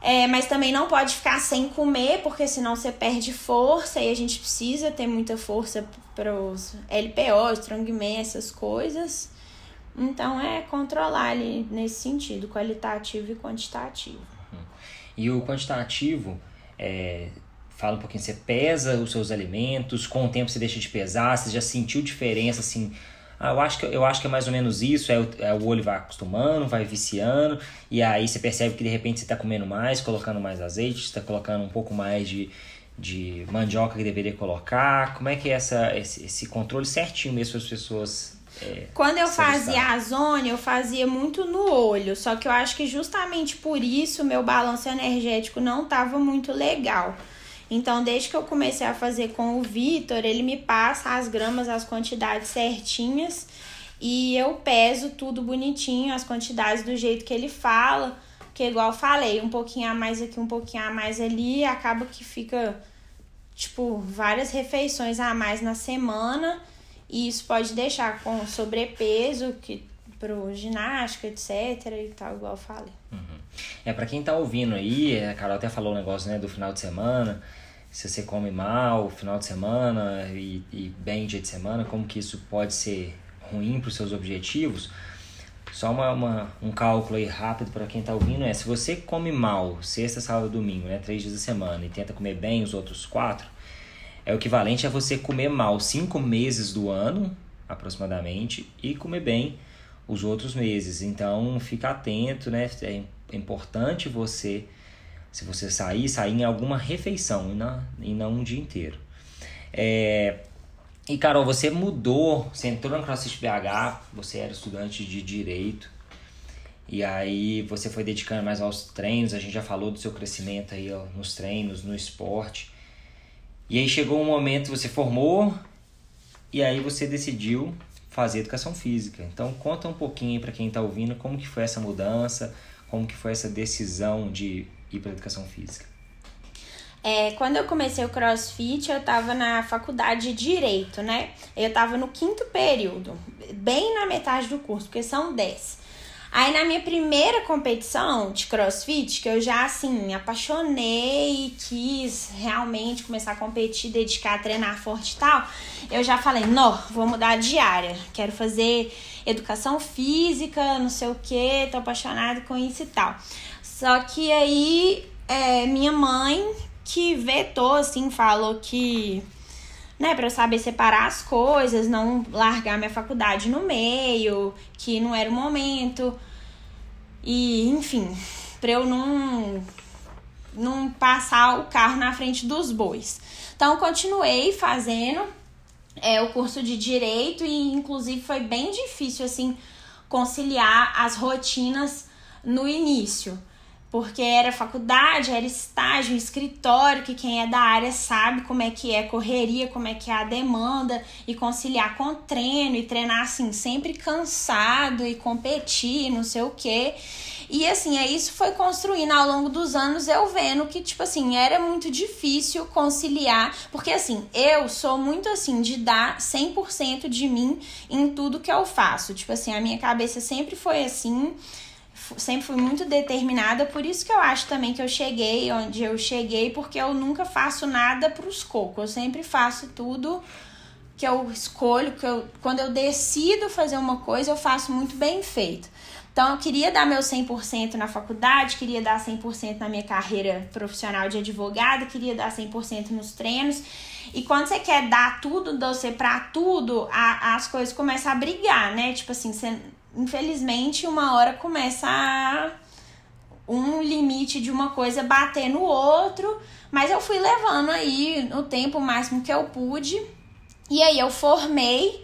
É, mas também não pode ficar sem comer, porque senão você perde força e a gente precisa ter muita força para os LPO, Strongman, essas coisas. Então é controlar ali nesse sentido, qualitativo e quantitativo. E o quantitativo é, fala um pouquinho, você pesa os seus alimentos, com o tempo você deixa de pesar, você já sentiu diferença assim? Ah, eu acho que, eu acho que é mais ou menos isso, é o, é o olho vai acostumando, vai viciando, e aí você percebe que de repente você está comendo mais, colocando mais azeite, está colocando um pouco mais de, de mandioca que deveria colocar. Como é que é essa, esse, esse controle certinho mesmo para as pessoas é, Quando eu fazia a zone, eu fazia muito no olho. Só que eu acho que justamente por isso meu balanço energético não estava muito legal. Então, desde que eu comecei a fazer com o Vitor, ele me passa as gramas, as quantidades certinhas. E eu peso tudo bonitinho, as quantidades do jeito que ele fala. Que igual eu falei, um pouquinho a mais aqui, um pouquinho a mais ali, acaba que fica tipo várias refeições a mais na semana e isso pode deixar com sobrepeso, que pro ginástica, etc. e tal, igual eu falei. Uhum. É, para quem tá ouvindo aí, a Carol até falou o um negócio, né, do final de semana, se você come mal final de semana e, e bem dia de semana, como que isso pode ser ruim para os seus objetivos. Só uma, uma, um cálculo aí rápido para quem tá ouvindo é, se você come mal sexta, sábado, domingo, né, três dias da semana e tenta comer bem os outros quatro, é o equivalente a você comer mal cinco meses do ano, aproximadamente, e comer bem os outros meses. Então, fica atento, né? É importante você, se você sair, sair em alguma refeição e não, e não um dia inteiro. É... E Carol, você mudou, você entrou no CrossFit BH, você era estudante de Direito, e aí você foi dedicando mais aos treinos, a gente já falou do seu crescimento aí ó, nos treinos, no esporte. E aí chegou um momento, você formou e aí você decidiu fazer educação física. Então conta um pouquinho para quem está ouvindo como que foi essa mudança, como que foi essa decisão de ir para educação física. É, quando eu comecei o crossfit, eu estava na faculdade de Direito, né? Eu estava no quinto período, bem na metade do curso, porque são dez. Aí na minha primeira competição de crossfit, que eu já assim apaixonei e quis realmente começar a competir, dedicar treinar forte e tal, eu já falei: não, vou mudar de área, quero fazer educação física, não sei o que, tô apaixonada com isso e tal. Só que aí é, minha mãe que vetou, assim, falou que né, para eu saber separar as coisas, não largar minha faculdade no meio, que não era o momento. E, enfim, para eu não não passar o carro na frente dos bois. Então, continuei fazendo é, o curso de direito e, inclusive, foi bem difícil assim conciliar as rotinas no início porque era faculdade, era estágio, escritório, que quem é da área sabe como é que é correria, como é que é a demanda, e conciliar com treino e treinar assim, sempre cansado e competir, não sei o quê. E assim, é isso foi construindo ao longo dos anos, eu vendo que, tipo assim, era muito difícil conciliar, porque assim, eu sou muito assim de dar 100% de mim em tudo que eu faço. Tipo assim, a minha cabeça sempre foi assim sempre fui muito determinada, por isso que eu acho também que eu cheguei onde eu cheguei, porque eu nunca faço nada pros cocos, eu sempre faço tudo que eu escolho, que eu, quando eu decido fazer uma coisa, eu faço muito bem feito. Então, eu queria dar meu 100% na faculdade, queria dar 100% na minha carreira profissional de advogada, queria dar 100% nos treinos. E quando você quer dar tudo, você pra tudo, a, as coisas começam a brigar, né? Tipo assim, você infelizmente, uma hora começa a um limite de uma coisa bater no outro, mas eu fui levando aí o tempo máximo que eu pude. E aí eu formei,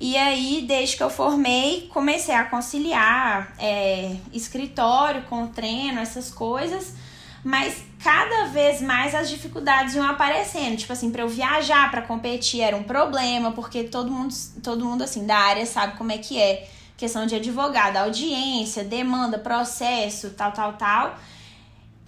e aí desde que eu formei, comecei a conciliar é, escritório com treino, essas coisas. Mas cada vez mais as dificuldades iam aparecendo. Tipo assim, para eu viajar para competir era um problema, porque todo mundo, todo mundo assim da área sabe como é que é questão de advogado, audiência, demanda, processo, tal, tal, tal.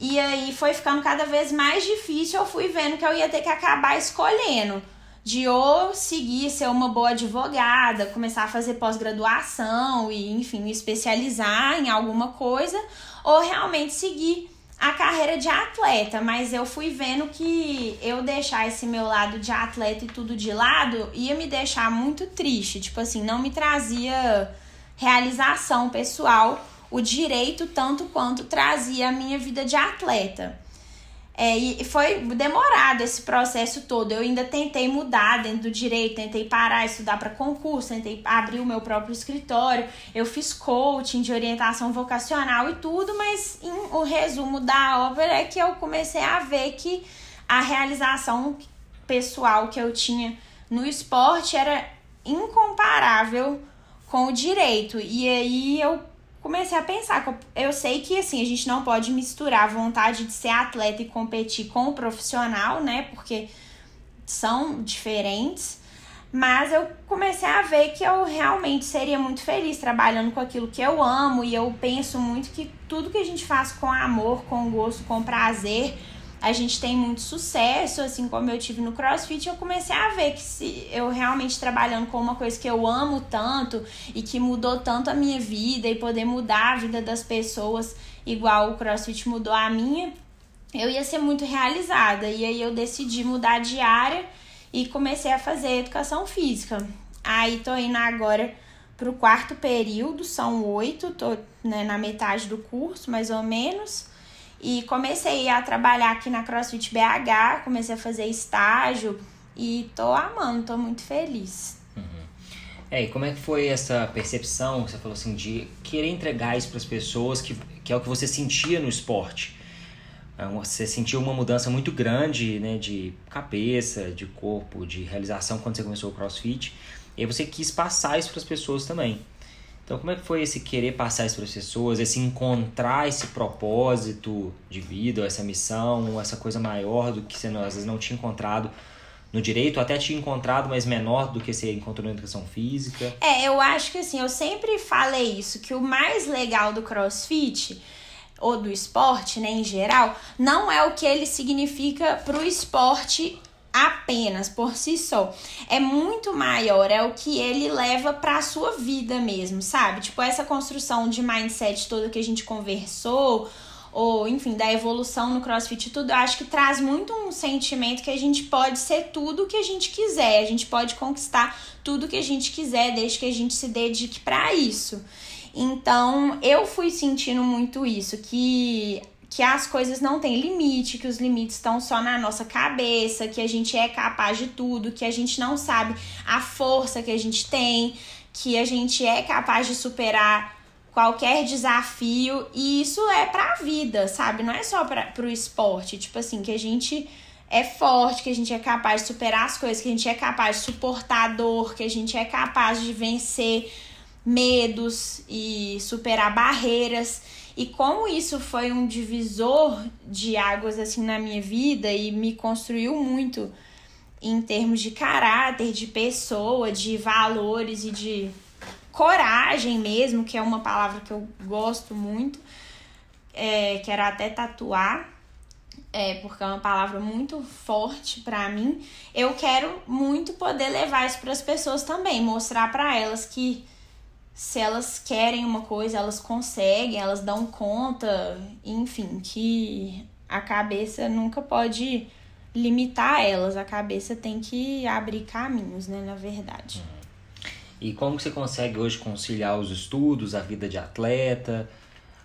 E aí foi ficando cada vez mais difícil, eu fui vendo que eu ia ter que acabar escolhendo de ou seguir ser uma boa advogada, começar a fazer pós-graduação e, enfim, me especializar em alguma coisa, ou realmente seguir a carreira de atleta, mas eu fui vendo que eu deixar esse meu lado de atleta e tudo de lado ia me deixar muito triste, tipo assim, não me trazia realização pessoal, o direito tanto quanto trazia a minha vida de atleta. É, e foi demorado esse processo todo. Eu ainda tentei mudar dentro do direito, tentei parar, estudar para concurso, tentei abrir o meu próprio escritório. Eu fiz coaching de orientação vocacional e tudo, mas em, o resumo da obra é que eu comecei a ver que a realização pessoal que eu tinha no esporte era incomparável com o direito. E aí eu comecei a pensar. Eu sei que assim, a gente não pode misturar a vontade de ser atleta e competir com o profissional, né? Porque são diferentes. Mas eu comecei a ver que eu realmente seria muito feliz trabalhando com aquilo que eu amo. E eu penso muito que tudo que a gente faz com amor, com gosto, com prazer, a gente tem muito sucesso, assim como eu tive no CrossFit, eu comecei a ver que se eu realmente trabalhando com uma coisa que eu amo tanto e que mudou tanto a minha vida e poder mudar a vida das pessoas igual o CrossFit mudou a minha, eu ia ser muito realizada. E aí eu decidi mudar de área e comecei a fazer educação física. Aí tô indo agora pro quarto período, são oito, tô né, na metade do curso, mais ou menos. E comecei a trabalhar aqui na CrossFit BH, comecei a fazer estágio e tô amando, tô muito feliz. Uhum. É, e como é que foi essa percepção, você falou assim, de querer entregar isso para as pessoas, que, que é o que você sentia no esporte? É você sentiu uma mudança muito grande, né, de cabeça, de corpo, de realização quando você começou o CrossFit, e aí você quis passar isso para as pessoas também. Então, como é que foi esse querer passar isso para as pessoas, esse encontrar esse propósito de vida, essa missão, essa coisa maior do que você às vezes não tinha encontrado no direito, até tinha encontrado, mas menor do que você encontrou na educação física? É, eu acho que assim, eu sempre falei isso, que o mais legal do crossfit ou do esporte, né, em geral, não é o que ele significa para o esporte apenas por si só. É muito maior, é o que ele leva para a sua vida mesmo, sabe? Tipo essa construção de mindset toda que a gente conversou, ou enfim, da evolução no CrossFit e tudo, eu acho que traz muito um sentimento que a gente pode ser tudo o que a gente quiser, a gente pode conquistar tudo que a gente quiser, desde que a gente se dedique para isso. Então, eu fui sentindo muito isso, que que as coisas não têm limite, que os limites estão só na nossa cabeça, que a gente é capaz de tudo, que a gente não sabe a força que a gente tem, que a gente é capaz de superar qualquer desafio, e isso é pra vida, sabe? Não é só para pro esporte, tipo assim, que a gente é forte, que a gente é capaz de superar as coisas, que a gente é capaz de suportar a dor, que a gente é capaz de vencer medos e superar barreiras. E como isso foi um divisor de águas assim na minha vida e me construiu muito em termos de caráter, de pessoa, de valores e de coragem mesmo, que é uma palavra que eu gosto muito. É, quero até tatuar, é, porque é uma palavra muito forte para mim. Eu quero muito poder levar isso para as pessoas também, mostrar para elas que se elas querem uma coisa, elas conseguem, elas dão conta, enfim, que a cabeça nunca pode limitar elas, a cabeça tem que abrir caminhos, né, na verdade. E como você consegue hoje conciliar os estudos, a vida de atleta?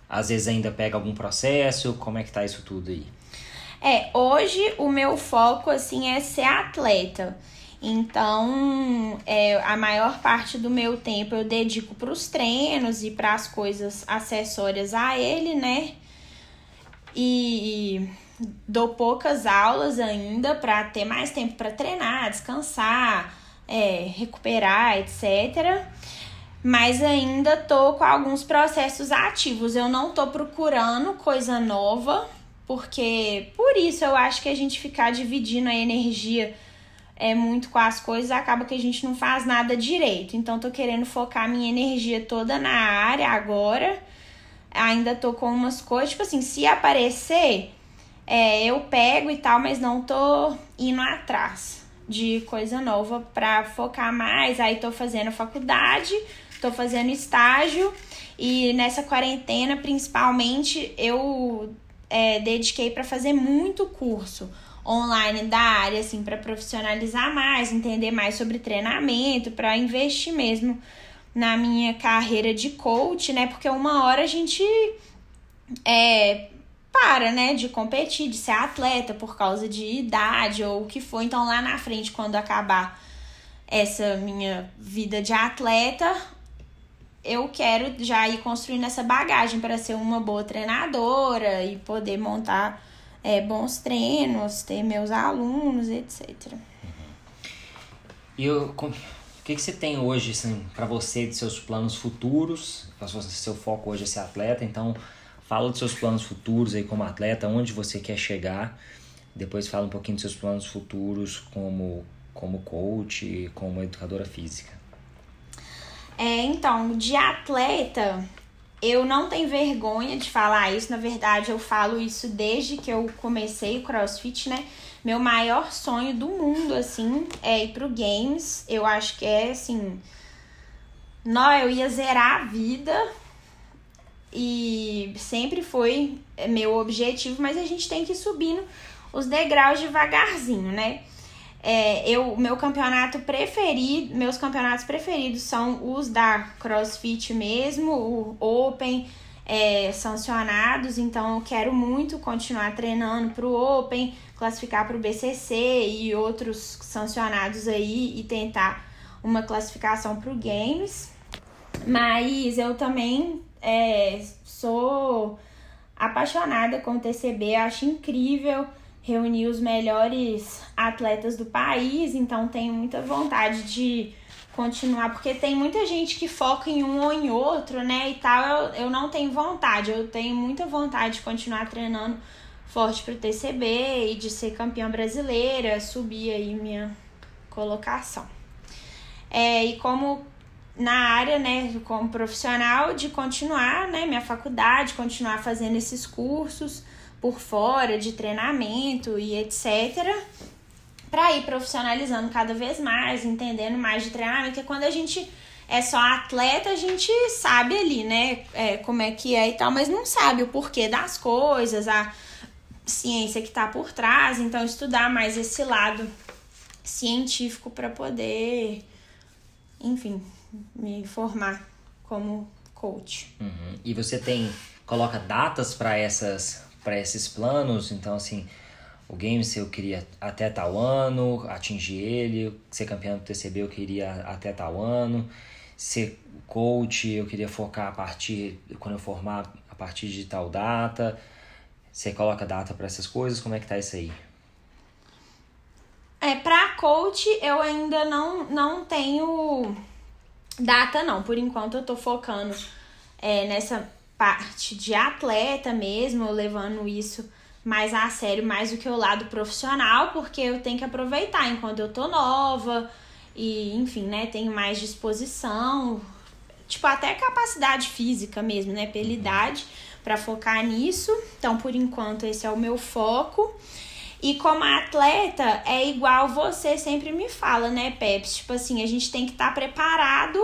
Às vezes ainda pega algum processo, como é que tá isso tudo aí? É, hoje o meu foco assim é ser atleta. Então, é, a maior parte do meu tempo eu dedico para os treinos e para as coisas acessórias a ele, né? E dou poucas aulas ainda para ter mais tempo para treinar, descansar, é, recuperar, etc. Mas ainda tô com alguns processos ativos. Eu não tô procurando coisa nova, porque por isso eu acho que a gente ficar dividindo a energia é muito com as coisas, acaba que a gente não faz nada direito. Então, tô querendo focar minha energia toda na área agora. Ainda tô com umas coisas, tipo assim, se aparecer, é, eu pego e tal, mas não tô indo atrás de coisa nova para focar mais. Aí tô fazendo faculdade, tô fazendo estágio e nessa quarentena, principalmente, eu é, dediquei para fazer muito curso online da área, assim, para profissionalizar mais, entender mais sobre treinamento, para investir mesmo na minha carreira de coach, né? Porque uma hora a gente é, para, né, de competir, de ser atleta por causa de idade ou o que for. Então, lá na frente, quando acabar essa minha vida de atleta, eu quero já ir construindo essa bagagem para ser uma boa treinadora e poder montar é, bons treinos, ter meus alunos, etc. Uhum. E o que, que você tem hoje assim, para você de seus planos futuros? Seu foco hoje é ser atleta, então fala dos seus planos futuros aí como atleta, onde você quer chegar. Depois fala um pouquinho dos seus planos futuros como, como coach, como educadora física. É, então, de atleta, eu não tenho vergonha de falar isso. Na verdade, eu falo isso desde que eu comecei o CrossFit, né? Meu maior sonho do mundo, assim, é ir pro Games. Eu acho que é, assim... Não, eu ia zerar a vida. E sempre foi meu objetivo, mas a gente tem que ir subindo os degraus devagarzinho, né? É, eu, meu campeonato preferido, meus campeonatos preferidos são os da CrossFit mesmo, o Open, é, sancionados, então eu quero muito continuar treinando para o Open, classificar para o BCC e outros sancionados aí e tentar uma classificação para o Games. Mas eu também é, sou apaixonada com o TCB, acho incrível reunir os melhores atletas do país, então tenho muita vontade de continuar, porque tem muita gente que foca em um ou em outro, né? E tal, eu, eu não tenho vontade, eu tenho muita vontade de continuar treinando forte pro TCB e de ser campeã brasileira, subir aí minha colocação. É, e como na área, né, como profissional, de continuar, né, minha faculdade, continuar fazendo esses cursos, por fora de treinamento e etc. Para ir profissionalizando cada vez mais, entendendo mais de treinamento, porque quando a gente é só atleta, a gente sabe ali, né, é, como é que é e tal, mas não sabe o porquê das coisas, a ciência que tá por trás, então estudar mais esse lado científico para poder, enfim, me formar como coach. Uhum. E você tem coloca datas para essas para esses planos. Então, assim, o Games eu queria até tal ano, atingir ele. Ser campeão do TCB eu queria até tal ano. Ser coach eu queria focar a partir, quando eu formar, a partir de tal data. Você coloca data para essas coisas? Como é que tá isso aí? É, pra coach eu ainda não, não tenho data não. Por enquanto eu tô focando é, nessa parte de atleta mesmo, levando isso mais a sério, mais do que o lado profissional, porque eu tenho que aproveitar enquanto eu tô nova e, enfim, né, tenho mais disposição, tipo, até capacidade física mesmo, né, pela idade, para focar nisso. Então, por enquanto, esse é o meu foco. E como atleta, é igual você sempre me fala, né, Peps? Tipo assim, a gente tem que estar tá preparado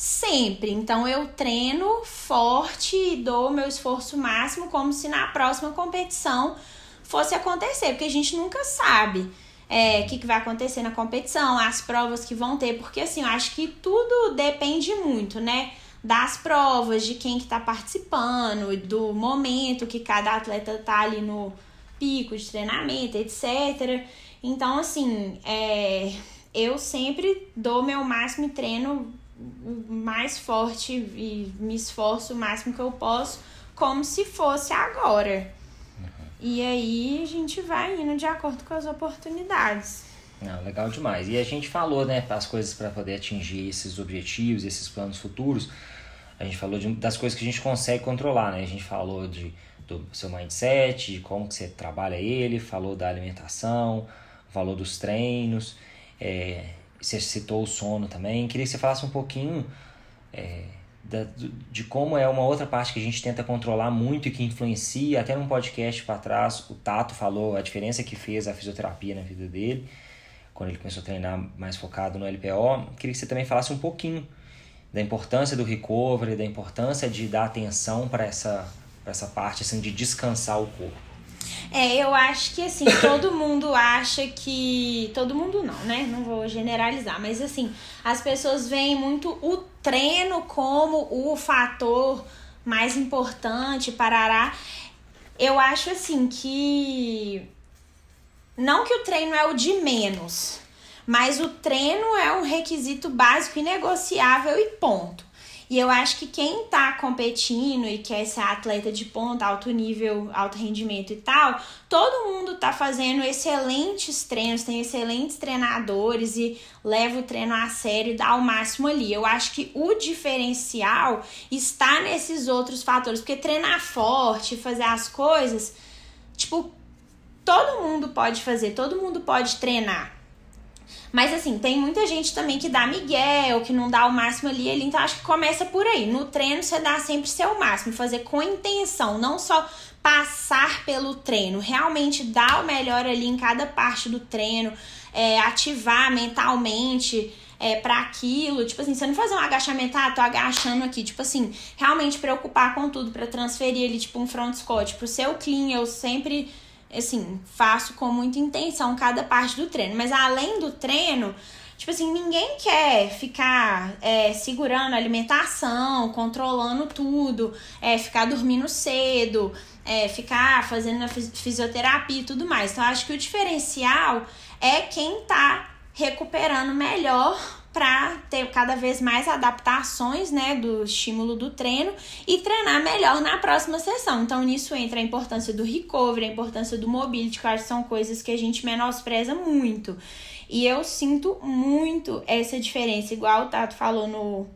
sempre. Então eu treino forte e dou meu esforço máximo como se na próxima competição fosse acontecer, porque a gente nunca sabe é, o que, que vai acontecer na competição, as provas que vão ter, porque assim, eu acho que tudo depende muito, né? Das provas, de quem que tá participando, do momento que cada atleta tá ali no pico de treinamento, etc. Então, assim, é, eu sempre dou meu máximo e treino mais forte e me esforço o máximo que eu posso, como se fosse agora. Uhum. E aí a gente vai indo de acordo com as oportunidades. Não, legal demais. E a gente falou, né, as coisas para poder atingir esses objetivos, esses planos futuros. A gente falou de, das coisas que a gente consegue controlar, né? A gente falou de, do seu mindset, de como que você trabalha ele, falou da alimentação, falou dos treinos. É, você citou o sono também. Queria que você falasse um pouquinho é, da, de como é uma outra parte que a gente tenta controlar muito e que influencia. Até num podcast para trás, o Tato falou a diferença que fez a fisioterapia na vida dele, quando ele começou a treinar mais focado no LPO. Queria que você também falasse um pouquinho da importância do recovery, da importância de dar atenção para essa, essa parte assim, de descansar o corpo. É, eu acho que assim, todo mundo acha que. Todo mundo não, né? Não vou generalizar, mas assim, as pessoas veem muito o treino como o fator mais importante, parará. Eu acho assim que. Não que o treino é o de menos, mas o treino é um requisito básico e negociável e ponto. E eu acho que quem tá competindo e quer ser atleta de ponta, alto nível, alto rendimento e tal, todo mundo tá fazendo excelentes treinos, tem excelentes treinadores e leva o treino a sério e dá o máximo ali. Eu acho que o diferencial está nesses outros fatores, porque treinar forte, fazer as coisas, tipo, todo mundo pode fazer, todo mundo pode treinar. Mas assim, tem muita gente também que dá miguel, que não dá o máximo ali, ali, então acho que começa por aí. No treino você dá sempre seu máximo, fazer com intenção, não só passar pelo treino, realmente dar o melhor ali em cada parte do treino, é, ativar mentalmente é, para aquilo. Tipo assim, você não fazer um agachamento, ah, tô agachando aqui. Tipo assim, realmente preocupar com tudo para transferir ali, tipo, um front squat pro seu clean. Eu sempre assim, faço com muita intenção cada parte do treino. Mas além do treino, tipo assim, ninguém quer ficar é, segurando a alimentação, controlando tudo, é, ficar dormindo cedo, é, ficar fazendo a fisioterapia e tudo mais. Então, acho que o diferencial é quem tá recuperando melhor para ter cada vez mais adaptações, né, do estímulo do treino e treinar melhor na próxima sessão. Então, nisso entra a importância do recovery, a importância do mobility, que são coisas que a gente menospreza muito. E eu sinto muito essa diferença, igual o Tato falou no,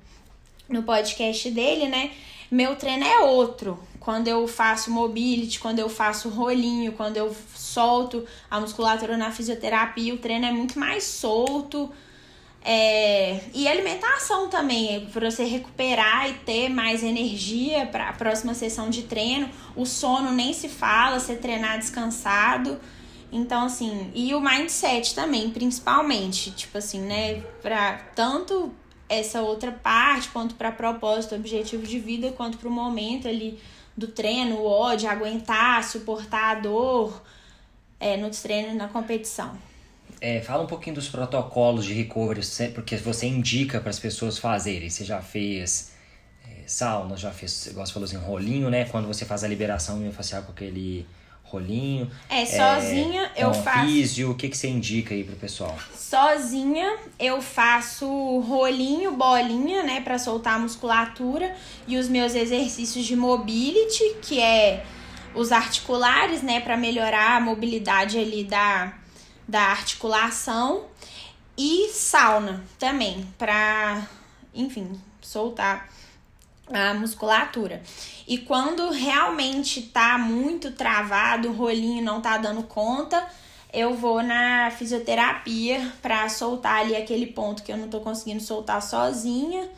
no podcast dele, né? Meu treino é outro. Quando eu faço mobility, quando eu faço rolinho, quando eu solto a musculatura na fisioterapia, o treino é muito mais solto é, e alimentação também, para você recuperar e ter mais energia para a próxima sessão de treino. O sono nem se fala, você treinar descansado. Então, assim, e o mindset também, principalmente, tipo assim, né, para tanto essa outra parte, quanto para propósito, objetivo de vida, quanto para o momento ali do treino, o ódio, aguentar, suportar a dor é, nos treinos na competição. É, fala um pouquinho dos protocolos de recovery, porque você indica para as pessoas fazerem. Você já fez é, sauna, já fez, igual você falou assim, rolinho, né? Quando você faz a liberação miofascial com aquele rolinho. É, sozinha é, eu faço. Físio, o que, que você indica aí pro pessoal? Sozinha eu faço rolinho, bolinha, né, para soltar a musculatura e os meus exercícios de mobility, que é os articulares, né, para melhorar a mobilidade ali da da articulação e sauna também para, enfim, soltar a musculatura. E quando realmente tá muito travado, o rolinho não tá dando conta, eu vou na fisioterapia para soltar ali aquele ponto que eu não tô conseguindo soltar sozinha.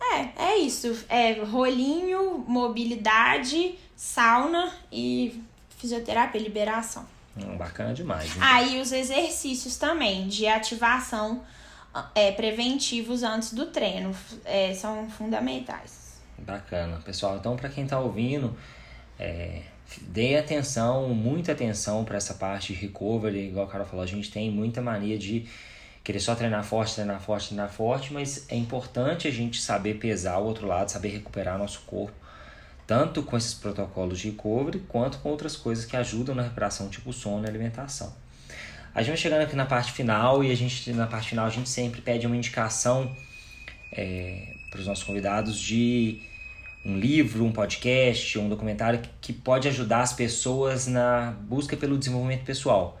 É, é isso. É rolinho, mobilidade, sauna e fisioterapia, liberação. Hum, bacana demais. Hein? Aí os exercícios também de ativação é, preventivos antes do treino é, são fundamentais. Bacana. Pessoal, então para quem está ouvindo, é, dê atenção, muita atenção para essa parte de recovery. Igual a Carol falou, a gente tem muita mania de querer só treinar forte, treinar forte, treinar forte, mas é importante a gente saber pesar o outro lado, saber recuperar nosso corpo tanto com esses protocolos de recovery quanto com outras coisas que ajudam na recuperação, tipo sono e alimentação. A gente vai chegando aqui na parte final e a gente na parte final a gente sempre pede uma indicação é, para os nossos convidados de um livro, um podcast, um documentário que pode ajudar as pessoas na busca pelo desenvolvimento pessoal.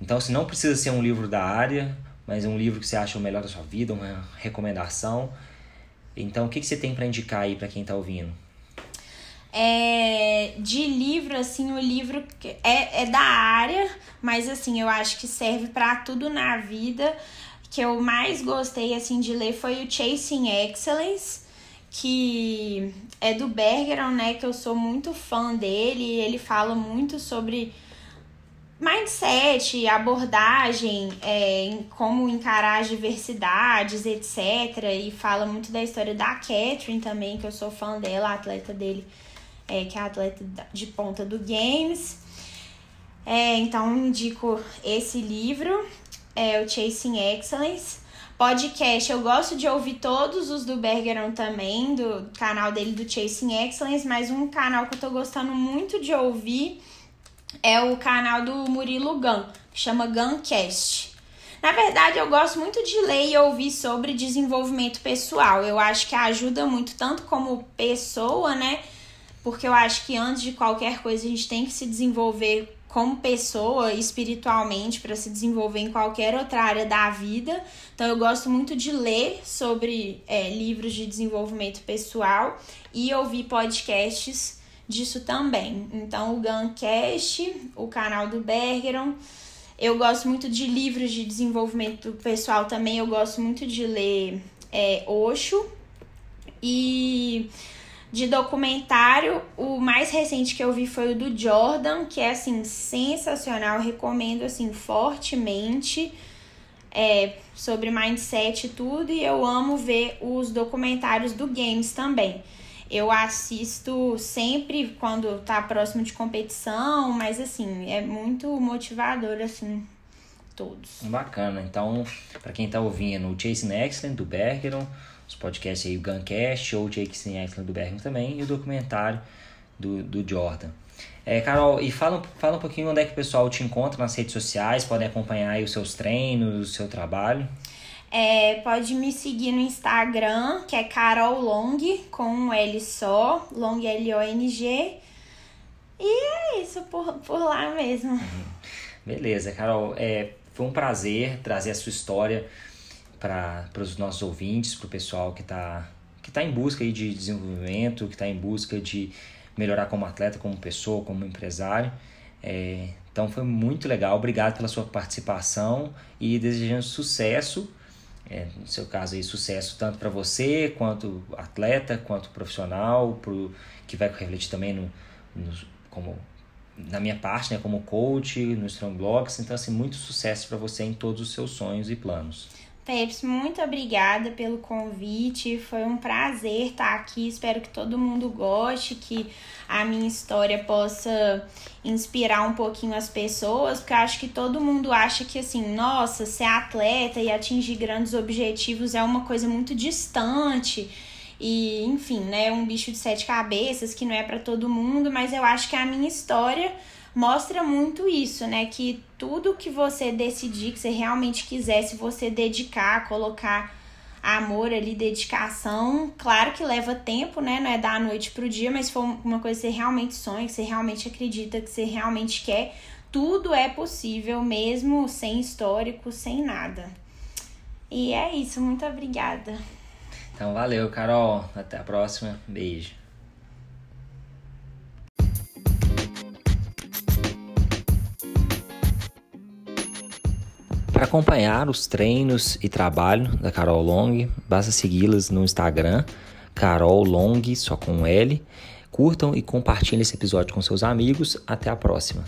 Então, se não precisa ser um livro da área, mas um livro que você acha o melhor da sua vida, uma recomendação. Então, o que, que você tem para indicar aí para quem está ouvindo? É, de livro, assim, o livro é, é da área, mas assim, eu acho que serve para tudo na vida. Que eu mais gostei, assim, de ler foi o Chasing Excellence, que é do Bergeron, né? Que eu sou muito fã dele. Ele fala muito sobre mindset, abordagem, é, como encarar as diversidades, etc. E fala muito da história da Catherine também, que eu sou fã dela, atleta dele, é, que é atleta de ponta do Games. É, então indico esse livro, é o Chasing Excellence. Podcast, eu gosto de ouvir todos os do Bergeron também, do canal dele do Chasing Excellence, mas um canal que eu tô gostando muito de ouvir é o canal do Murilo Gun, que chama Guncast. Na verdade, eu gosto muito de ler e ouvir sobre desenvolvimento pessoal. Eu acho que ajuda muito, tanto como pessoa, né? Porque eu acho que antes de qualquer coisa a gente tem que se desenvolver como pessoa espiritualmente para se desenvolver em qualquer outra área da vida. Então eu gosto muito de ler sobre é, livros de desenvolvimento pessoal e ouvir podcasts disso também. Então, o Guncast, o canal do Bergeron. Eu gosto muito de livros de desenvolvimento pessoal também. Eu gosto muito de ler é, Osho. E de documentário, o mais recente que eu vi foi o do Jordan, que é assim sensacional, recomendo assim fortemente. É, sobre mindset e tudo, e eu amo ver os documentários do Games também. Eu assisto sempre quando tá próximo de competição, mas assim, é muito motivador, assim, todos. Bacana. Então, para quem tá ouvindo, o Chasing Excellent do Bergeron, os podcasts aí, o Guncast ou o Chasing Excellent do Bergeron também, e o documentário do, do Jordan. É, Carol, e fala, fala um pouquinho onde é que o pessoal te encontra nas redes sociais, podem acompanhar aí os seus treinos, o seu trabalho. É, pode me seguir no Instagram, que é Carol Long, com um L só, Long L-O-N-G. E é isso, por, por lá mesmo. Uhum. Beleza, Carol. É, foi um prazer trazer a sua história para os nossos ouvintes, para o pessoal que está que tá em busca aí de desenvolvimento, que está em busca de melhorar como atleta, como pessoa, como empresário. É, então foi muito legal. Obrigado pela sua participação e desejando sucesso é, no seu caso aí, sucesso tanto para você, quanto atleta, quanto profissional, pro, que vai refletir também no, no, como, na minha parte, né, como coach, no Strong Blocks. Então, assim, muito sucesso para você em todos os seus sonhos e planos. Peps, muito obrigada pelo convite. Foi um prazer estar aqui. Espero que todo mundo goste, que a minha história possa inspirar um pouquinho as pessoas, porque eu acho que todo mundo acha que assim, nossa, ser atleta e atingir grandes objetivos é uma coisa muito distante. E, enfim, né, um bicho de sete cabeças que não é para todo mundo, mas eu acho que a minha história mostra muito isso, né? Que tudo que você decidir, que você realmente quiser, se você dedicar, colocar amor ali, dedicação, claro que leva tempo, né? Não é da noite pro dia, mas se for uma coisa que você realmente sonha, que você realmente acredita, que você realmente quer, tudo é possível, mesmo sem histórico, sem nada. E é isso, muito obrigada. Então valeu, Carol. Até a próxima. Beijo. Para acompanhar os treinos e trabalho da Carol Long, basta segui-las no Instagram, Carol Long, só com L. Curtam e compartilhem esse episódio com seus amigos. Até a próxima.